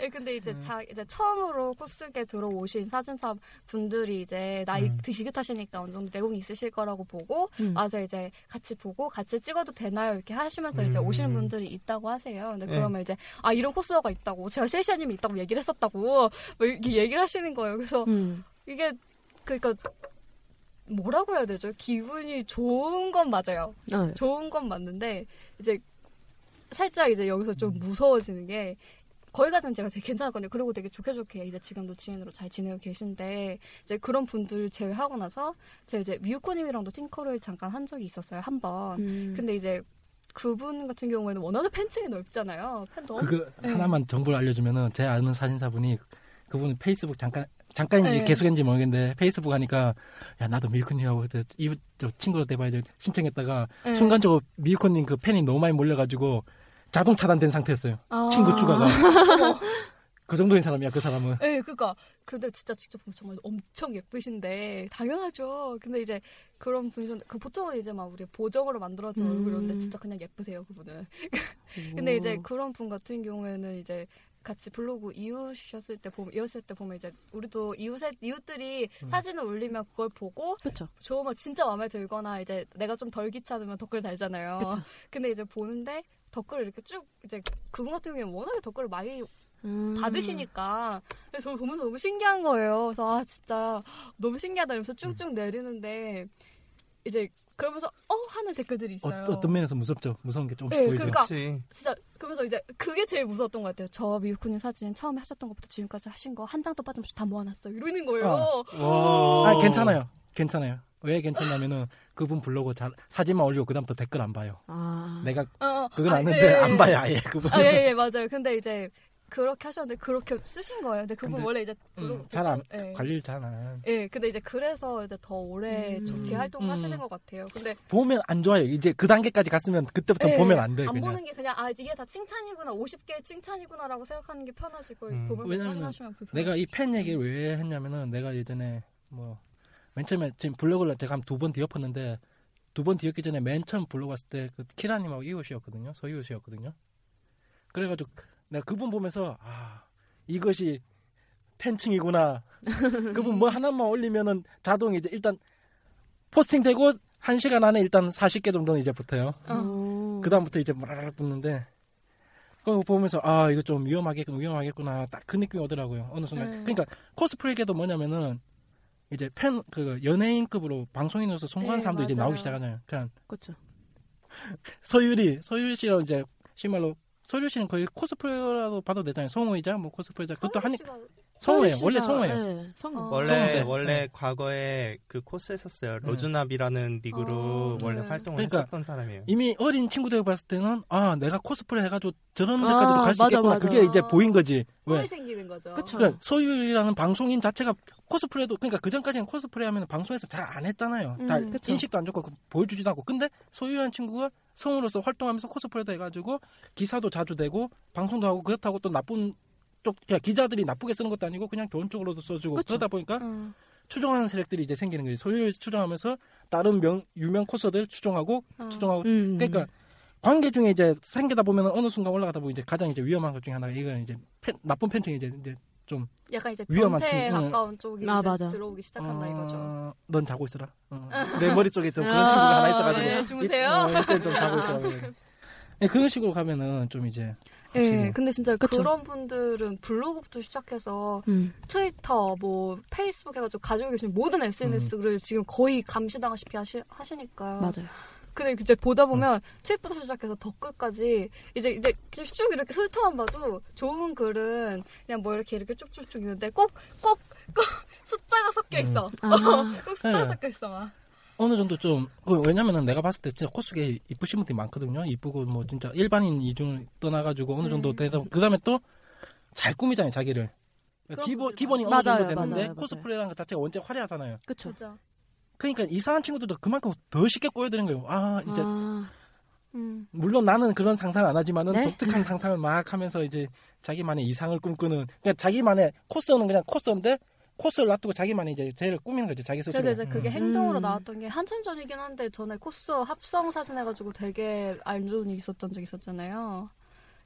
예, 근데 이제 음. 자 이제 처음으로 코스게 들어오신 사진사 분 들이 이제 나이 음. 드시긋하시니까 어느 정도 내공이 있으실 거라고 보고 음. 맞아 이제 같이 보고 같이 찍어도 되나요 이렇게 하시면서 이제 음. 오시는 분들이 있다고 하세요. 근데 네. 그러면 이제 아 이런 코스가 있다고 제가 셀시아님이 있다고 얘기를 했었다고 뭐 이렇게 얘기를 하시는 거예요. 그래서 음. 이게 그러니까 뭐라고 해야 되죠? 기분이 좋은 건 맞아요. 네. 좋은 건 맞는데 이제 살짝 이제 여기서 좀 무서워지는 게 거기까지는 제가 되게 괜찮았거든요. 그리고 되게 좋게 좋게 이제 지금도 지인으로 잘 지내고 계신데 이제 그런 분들 제외하고 나서 제가 이제 미유코님이랑도 팅커를 잠깐 한 적이 있었어요 한 번. 음. 근데 이제 그분 같은 경우에는 워낙에 팬층이 넓잖아요. 팬 너무 그거 네. 하나만 정보를 알려주면은 제 아는 사진사분이 그분 페이스북 잠깐 잠깐인지 네. 계속인지 모르겠는데 페이스북 하니까 야 나도 밀크님하고 이저 친구로 돼봐야 신청했다가 네. 순간적으로 밀크님 그 팬이 너무 많이 몰려가지고 자동 차단된 상태였어요. 아. 친구 추가가 그 정도인 사람이야 그 사람은. 네, 그니까. 근데 진짜 직접 보면 정말 엄청 예쁘신데, 당연하죠. 근데 이제 그런 분이셨는데, 그 보통은 이제 막 우리 보정으로 만들어져 음. 그러는데, 진짜 그냥 예쁘세요, 그분은. 근데 이제 그런 분 같은 경우에는 이제 같이 블로그 이웃이셨을 때 보면, 이웃일 때 보면 이제 우리도 이웃의, 이웃들이 음. 사진을 올리면 그걸 보고, 그쵸. 좋으면 진짜 마음에 들거나 이제 내가 좀 덜 귀찮으면 댓글 달잖아요. 그쵸. 근데 이제 보는데, 댓글을 이렇게 쭉, 이제 그분 같은 경우에는 워낙에 댓글을 많이 음. 받으시니까 그래서 저 보면서 너무 신기한 거예요. 그래서 아 진짜 너무 신기하다 이러면서 음. 쭉쭉 내리는데 이제 그러면서 어 하는 댓글들이 어, 있어요. 어 떤 면에서 무섭죠. 무서운 게 조금씩 네, 보이죠. 그러니까. 진짜 그러면서 이제 그게 제일 무서웠던 것 같아요. 저 미유쿠님 사진 처음에 하셨던 것부터 지금까지 하신 거 한 장도 빠짐없이 다 모아놨어. 이러는 거예요. 어. 와. 아 괜찮아요. 괜찮아요. 왜 괜찮냐면은 그분 블로그 잘 사진만 올리고 그다음부터 댓글 안 봐요. 아. 내가 어, 그건 아, 아는데 예, 예. 안 봐요 아예 그분. 아, 예, 예, 맞아요. 근데 이제 그렇게 하셨는데 그렇게 쓰신 거예요. 근데 그분 근데, 원래 이제 블로그 음, 잘안 예. 관리를 잘안 예, 근데 이제 그래서 이제 더 오래 음. 좋게 음. 하시는 것 같아요. 근데 보면 안 좋아요. 이제 그 단계까지 갔으면 그때부터 예, 보면 안 돼. 안 그냥. 보는 게 그냥 아 이게 다 칭찬이구나 50개 칭찬이구나라고 생각하는 게 편하지고 음. 짜증나시면 불편. 내가 이 팬 얘기를 왜 했냐면은 내가 예전에 뭐 맨 처음에 지금 블로그를 제가 한 두 번 뒤엎었는데 두 번 뒤엎기 전에 맨 처음 블로그 왔을 때 그 키라님하고 이웃이었거든요. 서이웃이었거든요. 그래가지고 내가 그분 보면서 아 이것이 팬층이구나. 그분 뭐 하나만 올리면은 자동 이제 일단 포스팅되고 한 시간 안에 일단 40개 정도는 이제 붙어요. 어. 그 다음부터 이제 뭐라락 붙는데 그거 보면서 아 이거 좀 위험하겠구나 위험하겠구나 딱 그 느낌이 오더라고요 어느 순간 네. 그러니까 코스프레계도 뭐냐면은 이제 팬 그 연예인급으로 방송인으로서 송구하는 네, 사람도 이제 맞아요. 나오기 시작하잖아요 그냥 그쵸. 서유리 서유리 씨랑 이제 정말로 서유리 씨는 거의 코스프레라도 봐도 되잖아요 성우이자 뭐 코스프레자 그것도 하니 성우예요 원래 성우예요 네, 성우. 어. 원래 성우인데, 원래 네. 과거에 그 코스 했었어요. 네. 로즈나비라는 nick으로 어, 원래 네. 활동을 그러니까 했었던 사람이에요. 이미 어린 친구들 봤을 때는 아 내가 코스프레 해가지고 저런 아, 데까지도 갈수 맞아, 있겠구나 맞아. 그게 이제 보인 거지 왜 꿈이 생기는 거죠. 그쵸. 그러니까 서유리라는 방송인 자체가 코스프레도 그러니까 그 전까지는 코스프레 하면 방송에서 잘 안 했잖아요. 음, 그쵸. 인식도 안 좋고 그 보여주지도 않고. 근데 서유리라는 친구가 성우로서 활동하면서 코스프레도 해가지고 기사도 자주 되고 방송도 하고 그렇다고 또 나쁜 쪽 그냥 기자들이 나쁘게 쓰는 것도 아니고 그냥 좋은 쪽으로도 써주고 그쵸. 그러다 보니까 음. 추종하는 세력들이 이제 생기는 거예요. 소유를 추종하면서 다른 명 유명 코스들 추종하고 어. 추종하고 음. 그러니까 관계 중에 이제 생기다 보면 어느 순간 올라가다 보면 이제 가장 이제 위험한 것 중에 하나가 이건 이제 팬- 나쁜 팬층이 이제 이제 좀 약간 이제 위험한 변태에 친- 응. 가까운 쪽이 아, 이제 맞아. 들어오기 시작한다 이거죠. 어, 넌 자고 있어라. 어, 내 머릿속에 좀 그런 아, 친구가 하나 있어가지고. 네, 주무세요? 이, 어, 이때 좀 자고 있어라. 네, 그런 식으로 가면은 좀 이제. 예. 근데 진짜 그쵸. 그런 분들은 블로그부터 시작해서 음. 트위터, 뭐 페이스북 해가지고 가지고 계신 모든 SNS를 지금 거의 감시당하시피 하시, 하시니까. 맞아요. 근데 이제 보다 음. 보면 트윗부터 시작해서 댓글까지 이제 이제 쭉 이렇게 훑어만 봐도 좋은 글은 그냥 뭐 이렇게 이렇게 쭉쭉쭉 있는데 꼭 꼭 꼭 숫자가 섞여 있어. 아. 꼭 숫자가 네. 섞여 있어 막. 어느 정도 좀, 그 왜냐면은 내가 봤을 때 진짜 코스게 이쁘신 분들이 많거든요. 이쁘고 뭐 진짜 일반인 이중을 떠나가지고 어느 정도 음. 돼서, 그 다음에 또 잘 꾸미잖아요, 자기를. 기본, 기본이 어느 맞아요, 정도 됐는데 맞아요, 맞아요. 코스프레라는 것 자체가 원체 화려하잖아요. 그쵸. 진짜. 그러니까 이상한 친구들도 그만큼 더 쉽게 꼬여드는 거예요. 아, 이제 아, 음. 물론 나는 그런 상상을 안 하지만은 네? 독특한 상상을 막 하면서 이제 자기만의 이상을 꿈꾸는 그러니까 자기만의 코스는 그냥 코스인데 코스를 놔두고 자기만의 이제 쟤를 꾸미는 거죠 자기 스스로. 그래서 이제 그게 음. 행동으로 음. 나왔던 게 한참 전이긴 한데 전에 코스 합성 사진 해가지고 되게 안 좋은 일 있었던 적 있었잖아요.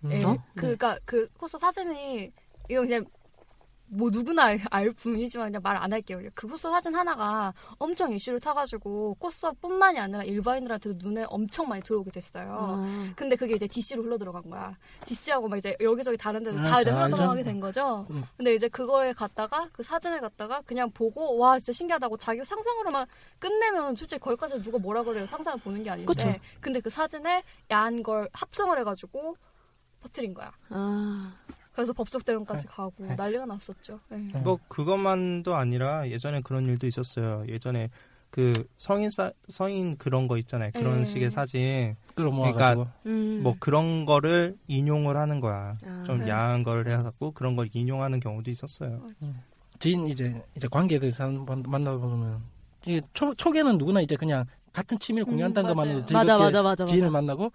음. 예. 어? 그니까 그 코스 사진이 이거 그냥 뭐 누구나 알, 알 뿐이지만 그냥 말 안 할게요. 그 코스 사진 하나가 엄청 이슈를 타가지고 코스뿐만이 아니라 일반인들한테도 눈에 엄청 많이 들어오게 됐어요. 아. 근데 그게 이제 DC로 흘러 들어간 거야. DC하고 막 이제 여기저기 다른 데도 아, 다 이제 다 흘러. 들어가게 된 거죠. 음. 근데 이제 그거에 갔다가 그 사진을 갖다가 그냥 보고 와 진짜 신기하다고 자기 상상으로만 끝내면 솔직히 거기까지 누가 뭐라 그래요 상상을 보는 게 아닌데 그쵸. 근데 그 사진에 야한 걸 합성을 해가지고 퍼뜨린 거야. 아. 그래서 법적 대응까지 네. 가고 네. 난리가 났었죠. 네. 뭐 그것만도 아니라 예전에 그런 일도 있었어요. 예전에 그 성인 사, 성인 그런 거 있잖아요. 그런 네. 식의 사진. 끌어모아가지고 음. 뭐 그런 거를 인용을 하는 거야. 아. 좀 네. 야한 걸 해갖고 그런 걸 인용하는 경우도 있었어요. 지인 이제 이제 관계에 대해서 한번 만나보면 이게 초 초기에는 누구나 이제 그냥 같은 취미를 음, 공유한다는 것만으로 맞아요. 즐겁게 맞아 맞아 맞아 지인을. 만나고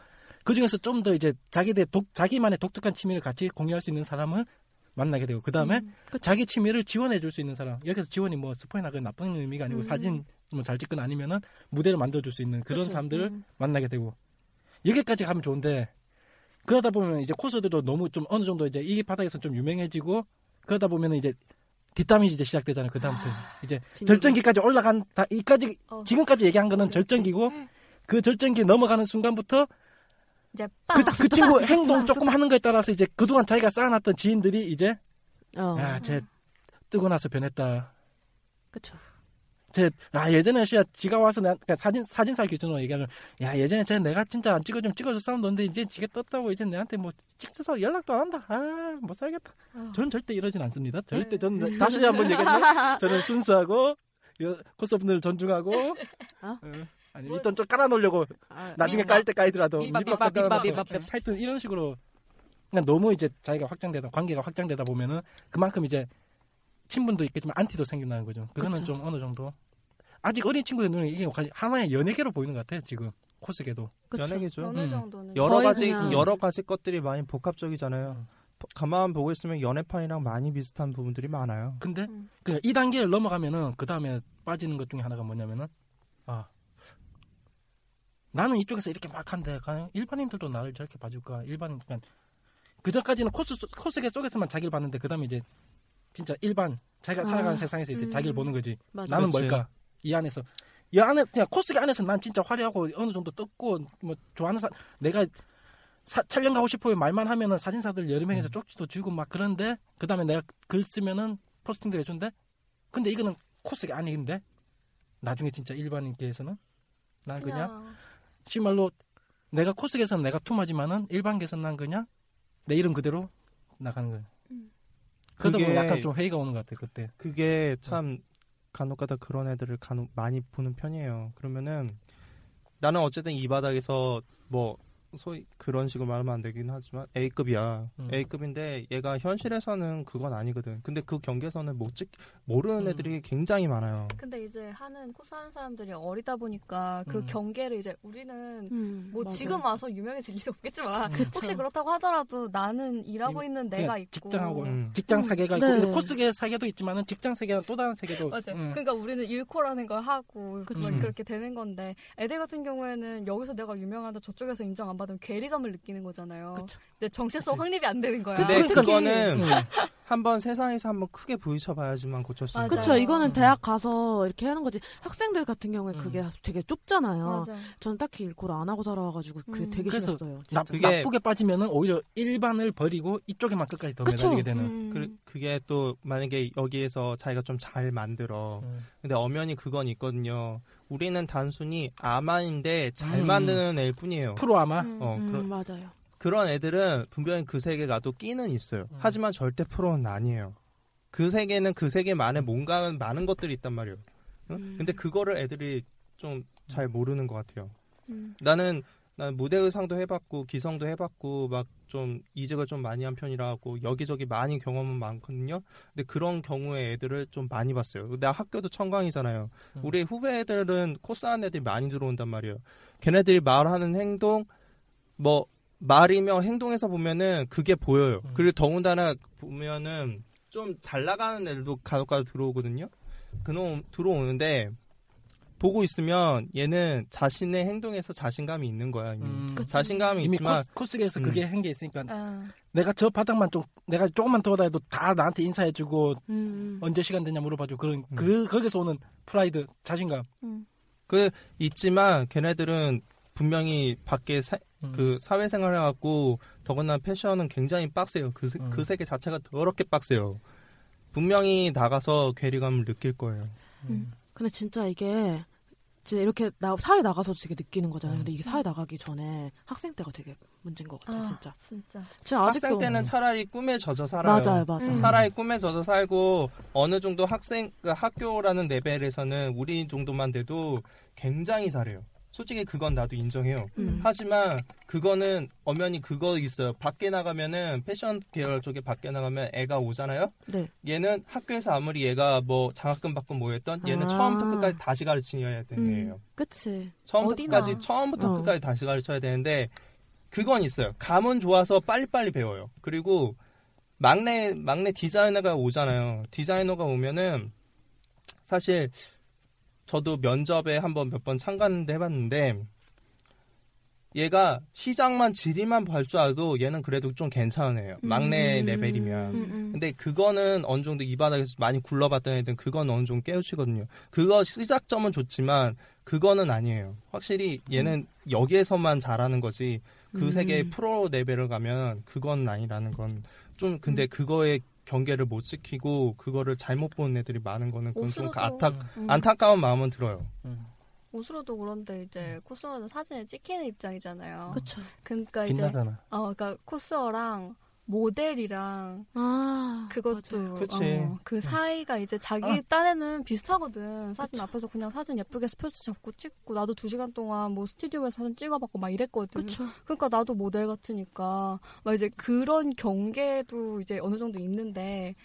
그 중에서 좀 더 이제 자기들 독 자기만의 독특한 취미를 같이 공유할 수 있는 사람을 만나게 되고 그 다음에 음, 자기 취미를 지원해 줄 수 있는 사람 여기서 지원이 뭐 스포이나 그 나쁜 의미가 아니고 음. 사진 뭐 잘 찍거나 아니면은 무대를 만들어 줄 수 있는 그런 그쵸. 사람들을 음. 만나게 되고 여기까지 가면 좋은데 그러다 보면 이제 코스들도 너무 좀 어느 정도 이제 이 바닥에서 좀 유명해지고 그러다 보면은 이제 뒷담이 이제 시작되잖아요. 그 다음부터 이제 진짜. 절정기까지 올라간 다 이까지 어. 지금까지 얘기한 거는 절정기고 그 절정기 넘어가는 순간부터 이제 그, 빵! 그 친구 행동 조금 하는 거에 따라서 이제 그동안 자기가 쌓아놨던 지인들이 이제 어. 야, 쟤 뜨고 나서 변했다. 그쵸. 쟤, 아, 예전에 씨야, 지가 와서 나, 그러니까 사진, 사진사 기준으로 얘기하면, 야, 예전에 쟤 내가 진짜 안 찍어주면 찍어줬어. 넌데 이제 지가 떴다고 이제 내한테 뭐, 찍어서 연락도 안 한다. 아, 못 살겠다. 어. 전 절대 이러진 않습니다. 절대 네. 전, 다시 한번 얘기하면, 저는 순수하고, 여, 코스분들 존중하고, 어? 어, 아니, 뭐- 일단 좀 깔아놓으려고, 아, 나중에 음. 깔때 삐밥, 밑밥 깔아놓고. 하여튼 이런 식으로, 그냥 너무 이제 자기가 확장되다, 관계가 확장되다 보면은, 그만큼 이제, 친분도 있겠지만 안티도 생긴다는 거죠. 그거는 그쵸. 좀 어느 정도 아직 어린 친구들 눈에 이게 하나의 연예계로 보이는 것 같아요. 지금 코스계도. 연예계죠. 어느 음. 정도는 여러 가지 그냥- 여러 가지 것들이 많이 복합적이잖아요. 음. 가만 보고 있으면 연애판이랑 많이 비슷한 부분들이 많아요. 근데 음. 그 2단계를 넘어가면은 그 다음에 빠지는 것 중에 하나가 뭐냐면은 아 나는 이쪽에서 이렇게 막 한데 과연 일반인들도 나를 저렇게 봐줄까? 일반인 그러니까 그 전까지는 코스 코스계 속에서만 자기를 봤는데 그 다음에 이제 진짜 일반 자기가 아, 살아가는 세상에서 이제 음. 자기를 보는 거지. 맞아. 나는 그렇지. 뭘까? 이 안에서 이 안에 그냥 코스계 안에서 난 진짜 화려하고 어느 정도 떴고 뭐 좋아하는 사 내가 사- 촬영 가고 싶어요 말만 하면은 사진사들 여러 명이서 쪽지도 주고 막 그런데 그 다음에 내가 글 쓰면은 포스팅도 해준대. 근데 이거는 코스계 아닌데 나중에 진짜 일반인계에서는 난 그냥 실말로 내가 코스계에서는 내가 투마지만은 일반계에서는 난 그냥 내 이름 그대로 나가는 거예요. 음. 그러다 보면 약간 좀 회의가 오는 것 같아 그때. 그게 참 간혹가다 그런 애들을 간혹 많이 보는 편이에요. 그러면은 나는 어쨌든 이 바닥에서 뭐 소위 그런 식으로 말하면 안 되긴 하지만 A급이야. 음. A급인데 얘가 현실에서는 그건 아니거든. 근데 그 경계선을 못 찍, 모르는 음. 애들이 굉장히 많아요. 근데 이제 하는 코스 하는 사람들이 어리다 보니까 그 음. 경계를 이제 우리는 음, 뭐 맞아. 지금 와서 유명해질 리도 없겠지만 음. 혹시 그렇다고 하더라도 나는 일하고 이- 있는 내가 있고 직장하고 음. 직장 음, 세계가 네. 있고 코스계 세계도 있지만은 직장 세계는 또 다른 세계도 맞아. 음. 그러니까 우리는 일코라는 걸 하고 그쵸. 그렇게 되는 건데 애들 같은 경우에는 여기서 내가 유명한데 저쪽에서 인정 안 받 으면 괴리감을 느끼는 거잖아요. 그쵸. 근데 정체성. 확립이 안 되는 거야. 근데 그러니까 그거는 음. 한번 세상에서 한번 크게 부딪혀봐야지만 고칠 수. 있는 그쵸. 거예요. 이거는 음. 대학 가서 이렇게 하는 거지. 학생들 같은 경우에 음. 그게 되게 좁잖아요. 맞아. 저는 딱히 일코를 안 하고 살아와가지고 그게 음. 되게 싫었어요. 나. 그게- 나쁘게 빠지면은 오히려 일반을 버리고 이쪽에만 끝까지 더 그쵸. 매달리게 되는. 음. 그, 그게 또 만약에 여기에서 자기가 좀 잘 만들어 음. 근데 엄연히 그건 있거든요. 우리는 단순히 아마인데 잘 음. 만드는 애일 뿐이에요. 프로 아마 음. 어, 음, 그런, 맞아요. 그런 애들은 분명히 그 세계가도 끼는 있어요. 음. 하지만 절대 프로는 아니에요. 그 세계는 그 세계만의 뭔가 많은 것들이 있단 말이에요. 응? 음. 근데 그거를 애들이 좀 잘 모르는 것 같아요. 음. 나는 난 무대 의상도 해봤고 기성도 해봤고 막 좀 이직을 좀 많이 한 편이라고 여기저기 많이 경험은 많거든요. 근데 그런 경우에 애들을 좀 많이 봤어요. 나 학교도 청강이잖아요. 음. 우리 후배 애들은 코스하는 애들이 많이 들어온단 말이에요. 걔네들이 말하는 행동 뭐 말이며 행동에서 보면은 그게 보여요. 음. 그리고 더군다나 보면은 좀 잘 나가는 애들도 간혹가다 들어오거든요. 그놈 들어오는데 보고 있으면 얘는 자신의 행동에서 자신감이 있는 거야. 이미. 음. 자신감이 이미 있지만 코스, 계에서 음. 그게 한 게 있으니까 아, 내가 저 바닥만 좀 내가 조금만 돌아다녀도 다 나한테 인사해주고 음. 언제 시간 되냐 물어봐주고 그런 음. 그 거기서 오는 프라이드 자신감 음. 그 있지만 걔네들은 분명히 밖에 사, 음. 그 사회생활 해갖고 더군다나 패션은 굉장히 빡세요. 그, 세- 음. 그 세계 자체가 더럽게 빡세요. 분명히 나가서 괴리감을 느낄 거예요. 음. 근데 진짜 이게 이제 이렇게 나 사회 나가서 되게 느끼는 거잖아요. 음. 근데 이게 사회 나가기 전에 학생 때가 되게 문제인 것 같아 요, 아, 진짜. 진짜. 진짜 아직도 학생 때는 차라리 꿈에 젖어 살아요. 맞아요, 맞아요. 음. 차라리 꿈에 젖어 살고 어느 정도 학생 그 학교라는 레벨에서는 우리 정도만 돼도 굉장히 잘해요. 솔직히 그건 나도 인정해요. 음. 하지만 그거는 엄연히 그거 있어요. 밖에 나가면은 패션 계열 쪽에 밖에 나가면 애가 오잖아요. 네. 얘는 학교에서 아무리 얘가 뭐 장학금 받고 뭐 했던 얘는 아. 처음부터 끝까지 다시 가르쳐야 되는 음. 그치. 처음부터 어디나. 끝까지 처음부터 어. 끝까지 다시 가르쳐야 되는데 그건 있어요. 감은 좋아서 빨리빨리 배워요. 그리고 막내 막내 디자이너가 오잖아요. 디자이너가 오면은 사실 저도 면접에 한번 몇 번 참가했는데 해봤는데 얘가 시장만 지리만 볼 줄 알도 얘는 그래도 좀 괜찮은 애예요. 막내 음. 레벨이면. 음, 음. 근데 그거는 어느 정도 이 바닥에서 많이 굴러봤던 애들은 그건 어느 정도 깨우치거든요. 그거 시작점은 좋지만 그거는 아니에요. 확실히 얘는 여기에서만 잘하는 거지 그 음. 세계의 프로 레벨을 가면 그건 아니라는 건 좀 근데 그거의 경계를 못 지키고 그거를 잘못 보는 애들이 많은 거는 그건 좀 안타, 음. 안타까운 마음은 들어요. 옷으로도 그런데 이제 코스어는 사진에 찍히는 입장이잖아요. 그쵸. 그러니까 이제 빛나잖아. 어, 그러니까 코스어랑 모델이랑 아. 그것도. 어, 그 사이가 이제 자기 아. 딴에는 비슷하거든. 사진 앞에서 그냥 사진 예쁘게 스포츠 잡고 찍고 나도 두 시간 동안 뭐 스튜디오에서 사진 찍어봤고 막 이랬거든. 그쵸. 그러니까 나도 모델 같으니까 막 이제 그런 경계도 이제 어느 정도 있는데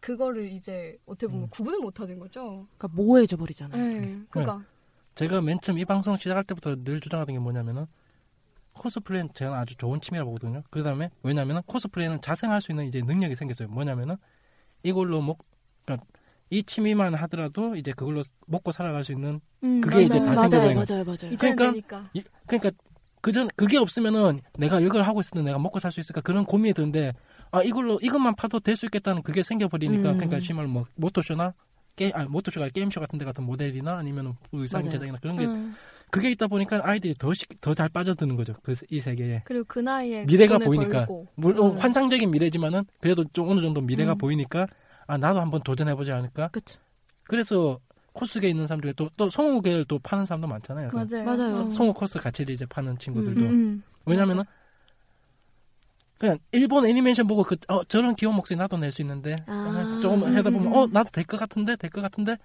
그거를 이제 어떻게 보면 음. 구분을 못 하는 거죠. 그러니까 모호해져 버리잖아요. 네. 그러니까 제가 맨 처음 이 방송 시작할 때부터 늘 주장하던 게 뭐냐면은 코스프레는 저는 아주 좋은 취미라고 보거든요. 그 다음에 왜냐면은 코스프레는 자생할 수 있는 이제 능력이 생겼어요. 뭐냐면은 이걸로 목, 그러니까 이 취미만 하더라도 이제 그걸로 먹고 살아갈 수 있는 음, 그게 이제 맞아요. 다 맞아요, 생겨버린 맞아요, 맞아요. 이제는 그러니까 되니까. 이- 그러니까 그전 그게 없으면은 내가 이걸 하고 있어도 내가 먹고 살 수 있을까 그런 고민이 드는데 아 이걸로 이것만 파도 될 수 있겠다는 그게 생겨버리니까 음. 그러니까 심말 뭐 모토쇼나 게임 아 모토쇼가 게임쇼 같은 데 같은 모델이나 아니면 의상 맞아요. 제작이나 그런 게 음. 그게 있다 보니까 아이들이 더잘 빠져드는 거죠 그 이 세계에 그리고 그 나이에 미래가 보이니까. 벌고. 물론 음. 환상적인 미래지만은 그래도 좀 어느 정도 미래가 음. 보이니까 아 나도 한번 도전해 보지 않을까 그쵸. 그래서 코스계 있는 사람 중에 또 또 성우계를 또 파는 사람도 많잖아요 그 맞아요. 맞아요. 성- 음. 성우 코스 가치를 이제 파는 친구들도 음, 음. 왜냐면은 그냥 일본 애니메이션 보고 그 어, 저런 귀여운 목소리 나도 낼 수 있는데 아. 조금 하다 보면 음, 음, 어 음. 나도 될 것 같은데 될 것 같은데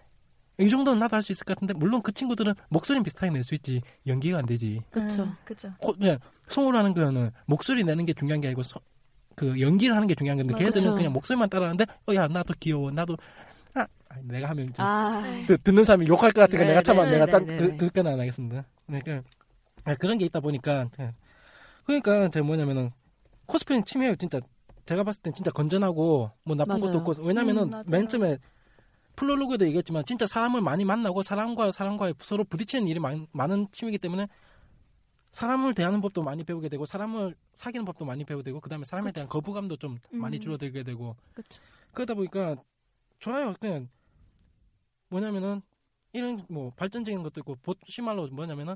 이 정도는 나도 할 수 있을 것 같은데 물론 그 친구들은 목소리는 비슷하게 낼 수 있지 연기가 안 되지 그쵸. 음, 그쵸. 코, 그냥 성우라는 거는 목소리 내는 게 중요한 게 아니고 서- 그 연기를 하는 게 중요한 건데 맞아. 걔들은 그쵸. 그냥 목소리만 따라하는데 어 야 나도 귀여워 나도 아 내가 하면 좀 아. 그 듣는 사람이 욕할 것 같으니까 네, 내가 참아 네, 내가 네, 딴 네, 그, 네. 그건 안 하겠습니다. 그러니까 아, 그런 게 있다 보니까 예. 그러니까 제가 뭐냐면은 코스프레는 취미예요 진짜 제가 봤을 땐 진짜 건전하고 뭐 나쁜 맞아요. 것도 없고 왜냐면은 음. 맨 처음에 플로로그에도 얘기했지만 진짜 사람을 많이 만나고 사람과 사람과 서로 부딪히는 일이 많, 많은 취미이기 때문에 사람을 대하는 법도 많이 배우게 되고 사람을 사귀는 법도 많이 배우게 되고 그다음에 사람에 대한 거부감도 좀 많이 음. 줄어들게 되고 그쵸. 그러다 보니까 좋아요. 그냥 뭐냐면은 이런 뭐 발전적인 것도 있고 보- 심말로 뭐냐면은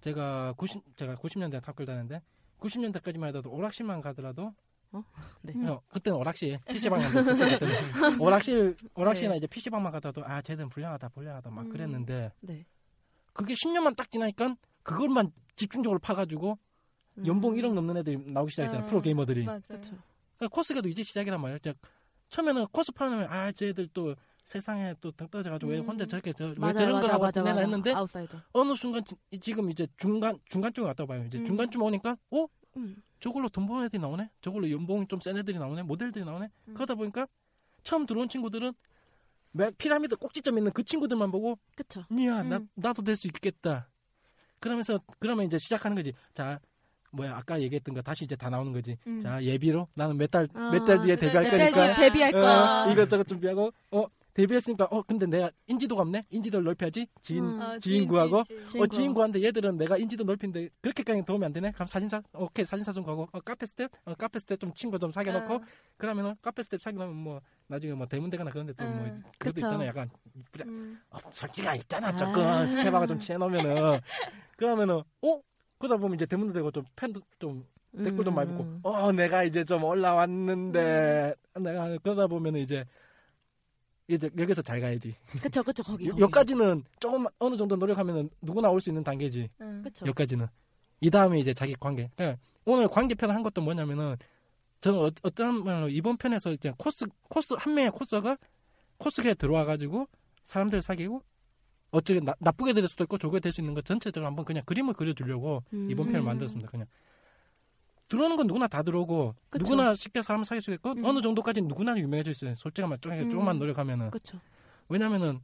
제가 90 제가 90년대 학교를 다녔는데 90년대까지만 해도 오락실만 가더라도 네. 어, 그때는 오락실 PC방만 없었을 때는 오락실 오락실이나 이제 PC방만 가더라도 아 쟤들은 불량하다 불량하다 막 음. 그랬는데 네. 그게 10년만 딱 지나니까 그것만 집중적으로 파가지고 연봉 음. 1억 넘는 애들이 나오기 시작했잖아 아, 프로 게이머들이 맞아요. 그러니까 코스계도 이제 시작이란 말이에요. 자, 처음에는 코스프 하면 아 쟤들 또 세상에 또 동떨어져가지고 왜 음. 혼자 저렇게 저, 왜 맞아요, 저런 걸 맞아요, 하고 있나. 했는데 아웃사이더. 어느 순간 지, 지금 이제 중간 중간쯤에 왔다 봐요. 이제 음. 중간쯤 오니까 어 음. 저걸로 돈 버는 애들이 나오네. 저걸로 연봉 좀센 애들이 나오네. 모델들이 나오네. 음. 그러다 보니까 처음 들어온 친구들은 맨 피라미드 꼭지점 있는 그 친구들만 보고 그쵸. 나 음. 나도 될 수 있겠다. 그러면서 그러면 이제 시작하는 거지. 자 뭐야 아까 얘기했던 거 다시 이제 다 나오는 거지. 음. 자 예비로 나는 몇 달몇 아, 달 뒤에 몇 데뷔할 달 거니까 뒤에 데뷔할 어, 거야. 이것저것 준비하고 어 데뷔했으니까 어 근데 내가 인지도가 없네 인지도를 넓혀야지 지인 음. 아, 지인 구하고 지인, 지인. 지인 어. 지인 구하는데 얘들은 내가 인지도 넓힌데 그렇게까지 도움이 안 되네 그럼 사진사 오케이 사진사 좀 가고 어, 카페 스텝 어, 카페 스텝 좀 친구 좀 사귀어 놓고 어. 그러면은 카페 스텝 사귀려면 뭐 나중에 뭐 대문 되거나 그런 데 또뭐 음, 그것도 그쵸. 있잖아 약간 음. 어, 솔직히 있잖아 아. 조금 스텝하고 좀 친해놓으면은 그러면은 어 그러다 보면 이제 대문도 되고 좀 팬도 좀 댓글도 많이 붙고 음. 어 내가 이제 좀 올라왔는데 내가 그러다 보면은 이제 이제 여기서 잘 가야지. 그쵸 그쵸 거기. 거기. 여기까지는 조금 어느 정도 노력하면 누구나 올 수 있는 단계지. 응. 그쵸. 여기까지는. 이 다음에 이제 자기 관계. 그러니까 오늘 관계편 한 것도 뭐냐면은 저는 어, 어떤 말로 이번 편에서 이제 코스 코스 한 명의 코스가 코스에 들어와 가지고 사람들 사귀고 어쩌게 나, 나쁘게 될 수도 있고 좋게 될 수 있는 것 전체적으로 한번 그냥 그림을 그려주려고 음. 이번 편을 만들었습니다. 그냥 들어오는 건 누구나 다 들어오고 그쵸. 누구나 쉽게 사람을 사귈 수 있고 음. 어느 정도까지 누구나 유명해질 수 있어요. 솔직히 말좀 음. 조금만 노력하면은 그쵸. 왜냐면은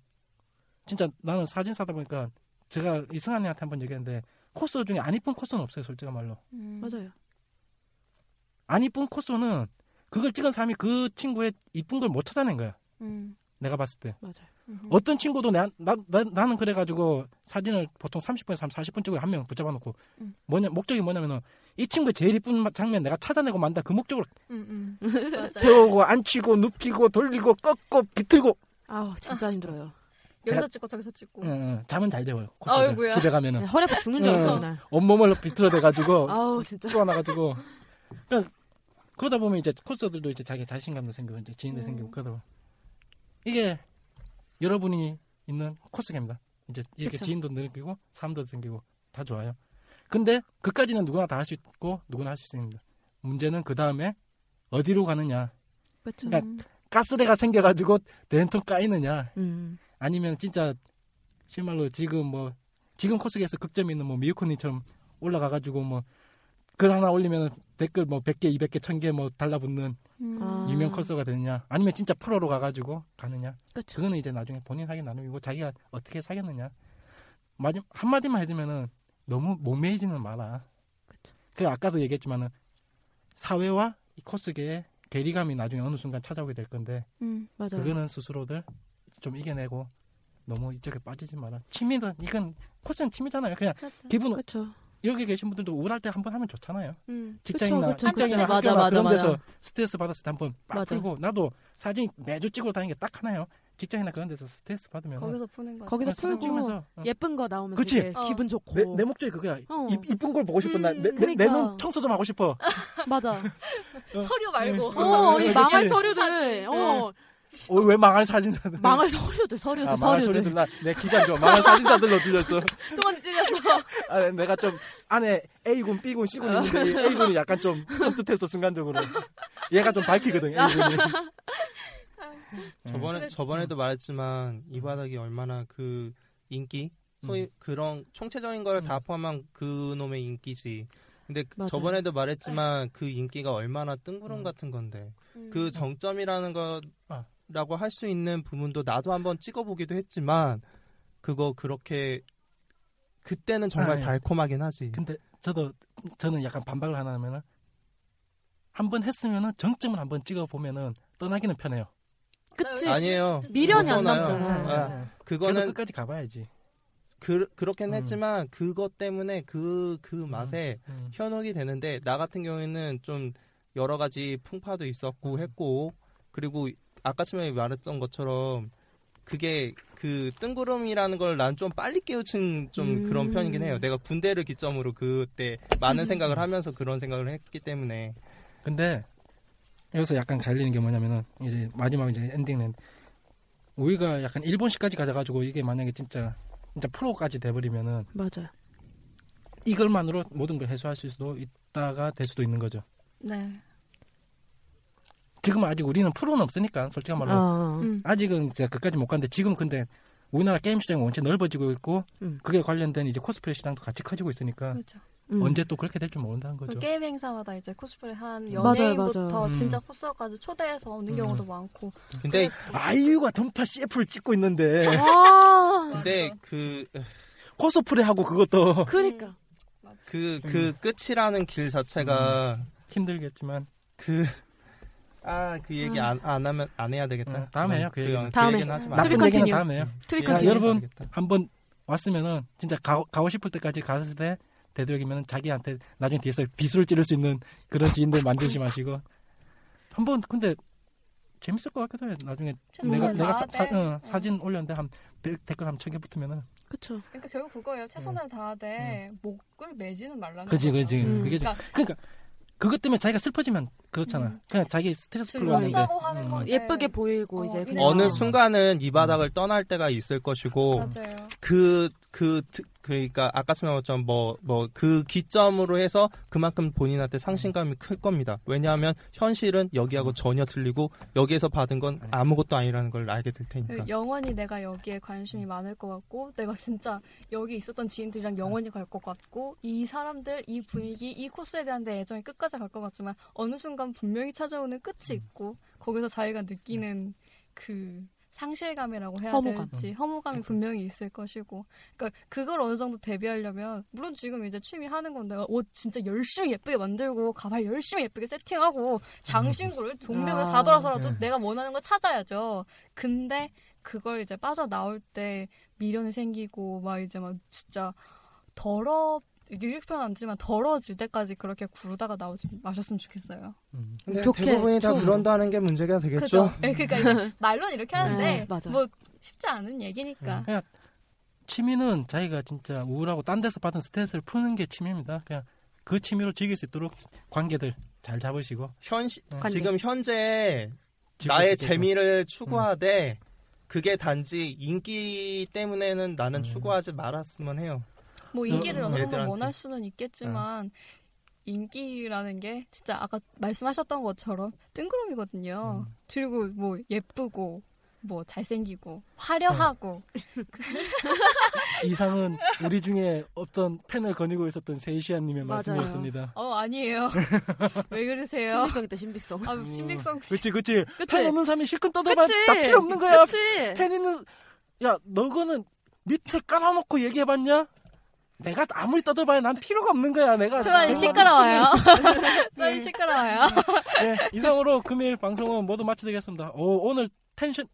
진짜 나는 사진 사다 보니까 제가 이승환이한테 한번 얘기했는데 코스 중에 안 이쁜 코스는 없어요. 솔직히 말로 음. 맞아요. 안 이쁜 코스는 그걸 찍은 사람이 그 친구의 이쁜 걸 못 찾아낸 거야. 음. 내가 봤을 때 맞아요. 음. 어떤 친구도 나, 나, 나, 나 는 그래가지고 사진을 보통 30분에서 40분 찍고 한 명 붙잡아 놓고 음. 뭐냐 목적이 뭐냐면은 이 친구의 제일 이쁜 마- 장면 내가 찾아내고 만다 그 목적으로 음, 음. 세우고 앉히고 눕히고 돌리고 꺾고 비틀고 아우 진짜 힘들어요. 여기서 찍고 저기서 찍고. 응, 응. 잠은 잘 재워요. 아이고야. 집에 가면은 네, 허리 아파 죽는 줄 알았어 응. 그날. 온몸을 비틀어대가지고 아우 진짜. 뚫어놔가지고 그러니까 그러다 보면 이제 코스들도 이제 자기 자신감도 생기고 이제 지인도 음. 생기고 그러다 보면 이게 여러분이 있는 코스입니다. 이제 이렇게 그쵸. 지인도 느끼고 사람도 생기고 다 좋아요. 근데 그까지는 누구나 다 할 수 있고 누구나 할 수 있습니다. 문제는 그 다음에 어디로 가느냐. 그쵸. 그러니까 가스대가 생겨가지고 된통 까이느냐. 음. 아니면 진짜 실말로 지금 뭐 지금 코스에서 극점이 있는 뭐 미유코님처럼 올라가가지고 뭐 글 하나 올리면 댓글 뭐 100개, 200개, 1000개 뭐 달라붙는 음. 아. 유명 코스가 되느냐 아니면 진짜 프로로 가가지고 가느냐 그쵸. 그거는 이제 나중에 본인 하기 나름이고 자기가 어떻게 사겠느냐 마지 한마디만 해주면은 너무 목매해지는 마라 그쵸. 그 아까도 얘기했지만은 사회와 이 코스계의 괴리감이 나중에 어느 순간 찾아오게 될 건데 음. 맞아요. 그거는 스스로들 좀 이겨내고 너무 이쪽에 빠지지 마라. 취미는 이건 코스는 취미잖아요. 그냥 그렇죠. 기분 그쵸. 여기 계신 분들도 우울할 때 한 번 하면 좋잖아요. 음. 직장이나 그쵸, 그쵸, 직장이나 그쵸. 학교나 맞아, 그런 맞아, 데서 맞아. 스트레스 받았을 때 한번 빡 맞아. 풀고 나도 사진 매주 찍으러 다니는 게 딱 하나요. 직장이나 그런 데서 스트레스 받으면 거기서 푸는 거. 거기서 풀고 어. 예쁜 거 나오면 그치? 되게 어. 기분 좋고. 내, 내 목적이 그거야. 어. 이, 이쁜 걸 보고 내, 음, 내, 그러니까. 내눈 청소 좀 하고 싶어. 맞아. 서류 말고. 어, 이 그치? 망할 서류들. 어, 어, 왜 망할 사진사들? 망할 서류들, 서류들, 아, 망할 서류들. 나, 내 기간 좋아. 망할 사진사들로 들렸어. 동안이 찔렸어. 아, 내가 좀 안에 A군, B군, C군 있는데 이 A군이 약간 좀 섬뜩했어 순간적으로. 얘가 좀 밝히거든 A군이. 저번에 그래. 저번에도 말했지만 이 바닥이 얼마나 그 인기 소위 음. 그런 총체적인 거를 다 음. 포함한 그 놈의 인기지. 근데 그 맞아요. 저번에도 말했지만 그 인기가 얼마나 뜬구름 음. 같은 건데 음. 그 정점이라는 아. 거라고 할 수 있는 부분도 나도 한번 찍어보기도 했지만 그거 그렇게 그때는 정말 아, 예. 달콤하긴 하지. 근데 저도 저는 약간 반박을 하나 하면은 한 번 했으면은 정점을 한번 찍어 보면은 떠나기는 편해요. 그치. 아니에요. 미련이 못 안. 남잖아. 아, 그래도 그거는 끝까지 가봐야지. 그, 그렇긴 음. 했지만 그것 때문에 그그 맛에 음. 현혹이 되는데 나 같은 경우에는 좀 여러 가지 풍파도 있었고 음. 했고 그리고 아까 처음에 말했던 것처럼 그게 그 뜬구름이라는 걸 난 좀 빨리 깨우친 좀 음. 그런 편이긴 해요. 내가 군대를 기점으로 그때 많은 생각을 하면서 그런 생각을 했기 때문에 근데 여기서 약간 갈리는 게 뭐냐면은 이제 마지막 이제 엔딩은 우리가 약간 일본식까지 가져가지고 이게 만약에 진짜 진짜 프로까지 돼버리면은 맞아요. 이걸만으로 모든 걸 해소할 수도 있다가 될 수도 있는 거죠. 네. 지금은 아직 우리는 프로는 없으니까 솔직한 말로 어. 음. 아직은 이제 그까지 못 갔는데 지금 근데 우리나라 게임 시장이 원체 넓어지고 있고 음. 그게 관련된 이제 코스프레 시장도 같이 커지고 있으니까 그렇죠. 음. 언제 또 그렇게 될 줄 모른다는 그 거죠. 게임 행사마다 이제 코스프레 한 맞아요, 연예인부터 맞아요. 음. 진짜 코스까지 초대해서 오는 음. 경우도 많고. 근데 아이유가 던파 CF를 찍고 있는데 아, 근데 그 코스프레 하고 그것도 그니까. 맞아. 그, 그 끝이라는 길 자체가 힘들겠지만 그, 아, 그 얘기 안, 안 하면, 안 해야 되겠다. 응, 다음에 해요, 그 그. 그 다음에. 얘기는 하지 마. 나쁜 얘기는 컨티뉴. 다음에 해요. 트리 그 야, 컨티뉴. 여러분. 한번 왔으면은 진짜 가, 가고 싶을 때까지 갔을 때 되도록이면 자기한테 나중에 뒤에서 비수를 찌를 수 있는 그런 지인들 만들지 마시고 한번 근데 재밌을 것 같기도 해요. 나중에 내가 내가 사. 사, 어, 사진 올렸는데 한 백- 댓글 한 천 개 붙으면은 그쵸. 그러니까 결국 그거예요. 최선을 다하되 목을 매지는 말라는 그지 거죠. 그지 음. 그게 좀, 그러니까 그러니까 그것 때문에 자기가 슬퍼지면 그렇잖아. 그냥 자기 스트레스. 즐겁자고 하는 음. 예쁘게 보이고 이제 그냥 어느 순간은 이 바닥을 떠날 때가 있을 것이고 맞아요. 그, 그, 트- 그러니까 아까 말한 것처럼 뭐, 뭐, 그 기점으로 해서 그만큼 본인한테 상실감이 클 겁니다. 왜냐하면 현실은 여기하고 전혀 틀리고 여기에서 받은 건 아무것도 아니라는 걸 알게 될 테니까. 그 영원히 내가 여기에 관심이 많을 것 같고 내가 진짜 여기 있었던 지인들이랑 영원히 갈 것 같고 이 사람들 이 분위기 이 코스에 대한 내 애정이 끝까지 갈 것 같지만 어느 순간 분명히 찾아오는 끝이 있고 거기서 자기가 느끼는 그 상실감이라고 해야 허무감. 될지 허무감이 분명히 있을 것이고 그러니까 그걸 어느 정도 대비하려면 물론 지금 이제 취미 하는 건 내가 옷 진짜 열심히 예쁘게 만들고 가발 열심히 예쁘게 세팅하고 장신구를 동네에 아. 다 돌아서라도 네. 내가 원하는 걸 찾아야죠. 근데 그걸 이제 빠져나올 때 미련이 생기고 막 이제 막 진짜 더러 이렇게 표현 안 지만 더러워질 때까지 그렇게 구르다가 나오지 마셨으면 좋겠어요. 음. 근데 좋게, 대부분이 다. 그런다는 게 문제가 되겠죠? 예, 그러니까 이제 말로는 이렇게 하는데 네. 뭐 쉽지 않은 얘기니까. 그냥 취미는 자기가 진짜 우울하고 딴 데서 받은 스트레스를 푸는 게 취미입니다. 그냥 그 취미로 즐길 수 있도록 관계들 잘 잡으시고 현시, 관계. 지금 현재 나의. 재미를 추구하되 그게 단지 인기 때문에는 나는 추구하지 말았으면 해요. 뭐 인기를 음, 어느 정도 애들한테. 원할 수는 있겠지만 인기라는 게 진짜 아까 말씀하셨던 것처럼 뜬구름이거든요. 그리고 뭐 예쁘고 뭐 잘생기고 화려하고 이상은 우리 중에 없던 펜을 거니고 있었던 세이시아님의 맞아요. 말씀이었습니다. 어 아니에요. 왜 그러세요? 신비성 있다 신비성. 아 신빙성 그치 그치. 그치? 펜 없는 사람이 실컷 떠들면? 다 필요 없는 거야. 그치? 펜 있는 야 너거는 밑에 깔아놓고 얘기해봤냐? 내가 아무리 떠들어봐야 난 필요가 없는 거야. 내가 저는 시끄러워요. 네. 저는 시끄러워요. 네, 이상으로 금일 방송은 모두 마치되겠습니다. 오, 오늘 텐션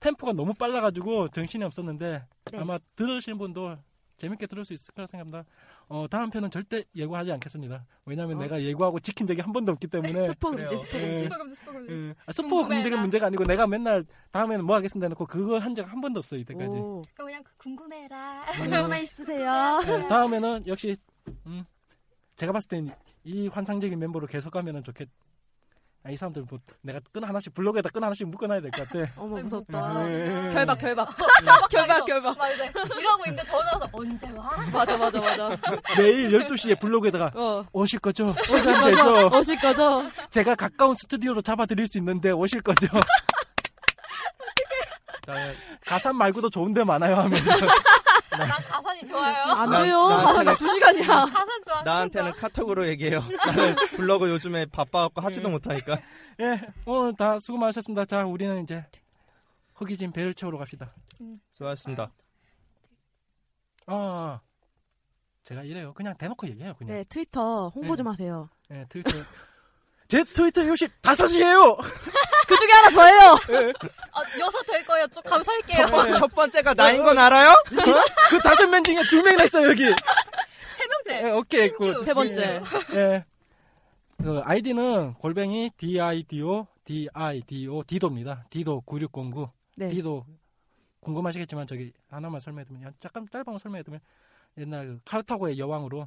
템포가 너무 빨라가지고 정신이 없었는데 네. 아마 들으시는 분도 재밌게 들을 수 있을 거라 생각합니다. 어, 다음 편은 절대 예고하지 않겠습니다. 왜냐하면 어? 내가 예고하고 지킨 적이 한 번도 없기 때문에 스포. 금지 스포 예. 금지. 스포 금지 스포 금지. 예, 아, 스포. 금지가 문제가 아니고 내가 맨날 다음에는 뭐 하겠습니다 해놓고 그거 한 적 한 번도 없어요 이때까지. 오. 그럼 그냥 궁금해라. 궁금해 있으세요. 네, 다음에는 역시 음, 제가 봤을 땐 이 환상적인 멤버로 계속 가면은 좋겠. 아, 이 사람들 뭐 내가 끈 하나씩 블로그에다 끈 하나씩 묶어놔야 될 것 같아. 어머 무섭다. 예, 예. 결박 결박. 결박 결박 결박. 막 이제 이러고 있는데 전화 와서 언제 와? 맞아 맞아 맞아. 내일 12시에 블로그에다가 어. 오실 거죠? 오실? 거죠? 오실 거죠? 제가 가까운 스튜디오로 잡아드릴 수 있는데 오실 거죠? 자, 가산 말고도 좋은 데 많아요 하면서 난 가산이 좋아요. 안 난- 돼요. 나한테는- 가사가 두 시간이야. 가산 좋아. 나한테는. 카톡으로 얘기해요. 나는 블로그 요즘에 바빠갖고 하지도 못하니까. 예 오늘 다 수고 많으셨습니다. 자 우리는 이제 허기진 배를 채우러 갑시다. 수고하셨습니다. 아 제가 이래요. 그냥 대놓고 얘기해요. 그냥. 네 트위터 홍보 네. 좀 하세요. 예, 트위터 제 트위터 효시 다섯 시에요. 그 중에 하나 저예요. 아, 여섯 될 거예요. 쭉 가면 살게요. 첫, 번, 첫 번째가 나인 건 알아요? 그 다섯 명 중에 두 명이나 있어요 여기. 세 번째. 예, 오케이. 굿. 세 번째. 예. 그 아이디는 골뱅이 dido dido dido입니다. dido 9609 네. dido 궁금하시겠지만 저기 하나만 설명해드리면 잠깐 짧은 거 설명해드리면 옛날 그 카르타고의 여왕으로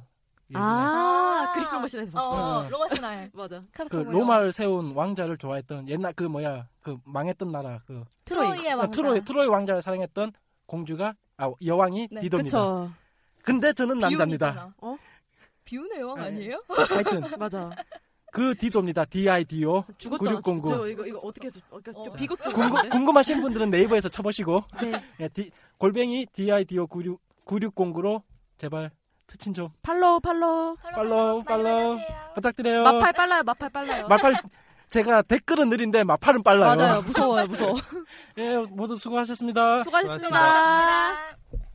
아 그리스 시대에서 어, 봤어. 어, 로마 신화에. 맞아. 그. 로마를 세운 왕자를 좋아했던 옛날 그 뭐야 그 망했던 나라 그 트로이의 왕자. 트로이 트로이 왕자를 사랑했던 공주가 아 여왕이 네, 디도입니다. 그쵸. 근데 저는 남자입니다. 어? 비운의 여왕 아. 아니에요? 하여튼 맞아. 그 디도입니다. dido 죽었잖아. 9609. 저 이거 이거 어떻게 해서 어, 어. 좀 비극적. 궁금, 궁금하신 분들은 네이버에서 쳐보시고 네. 예, 디, 골뱅이 dido 96 9609로 제발 특친 좀 팔로우 팔로우. 팔로우, 팔로우. 부탁드려요. 마팔 빨라요. 마팔 빨라요. 말팔 제가 댓글은 느린데 마팔은 빨라요. 맞아요. 무서워요. 무서워. 예, 모두 수고하셨습니다. 수고하셨습니다. 수고하셨습니다.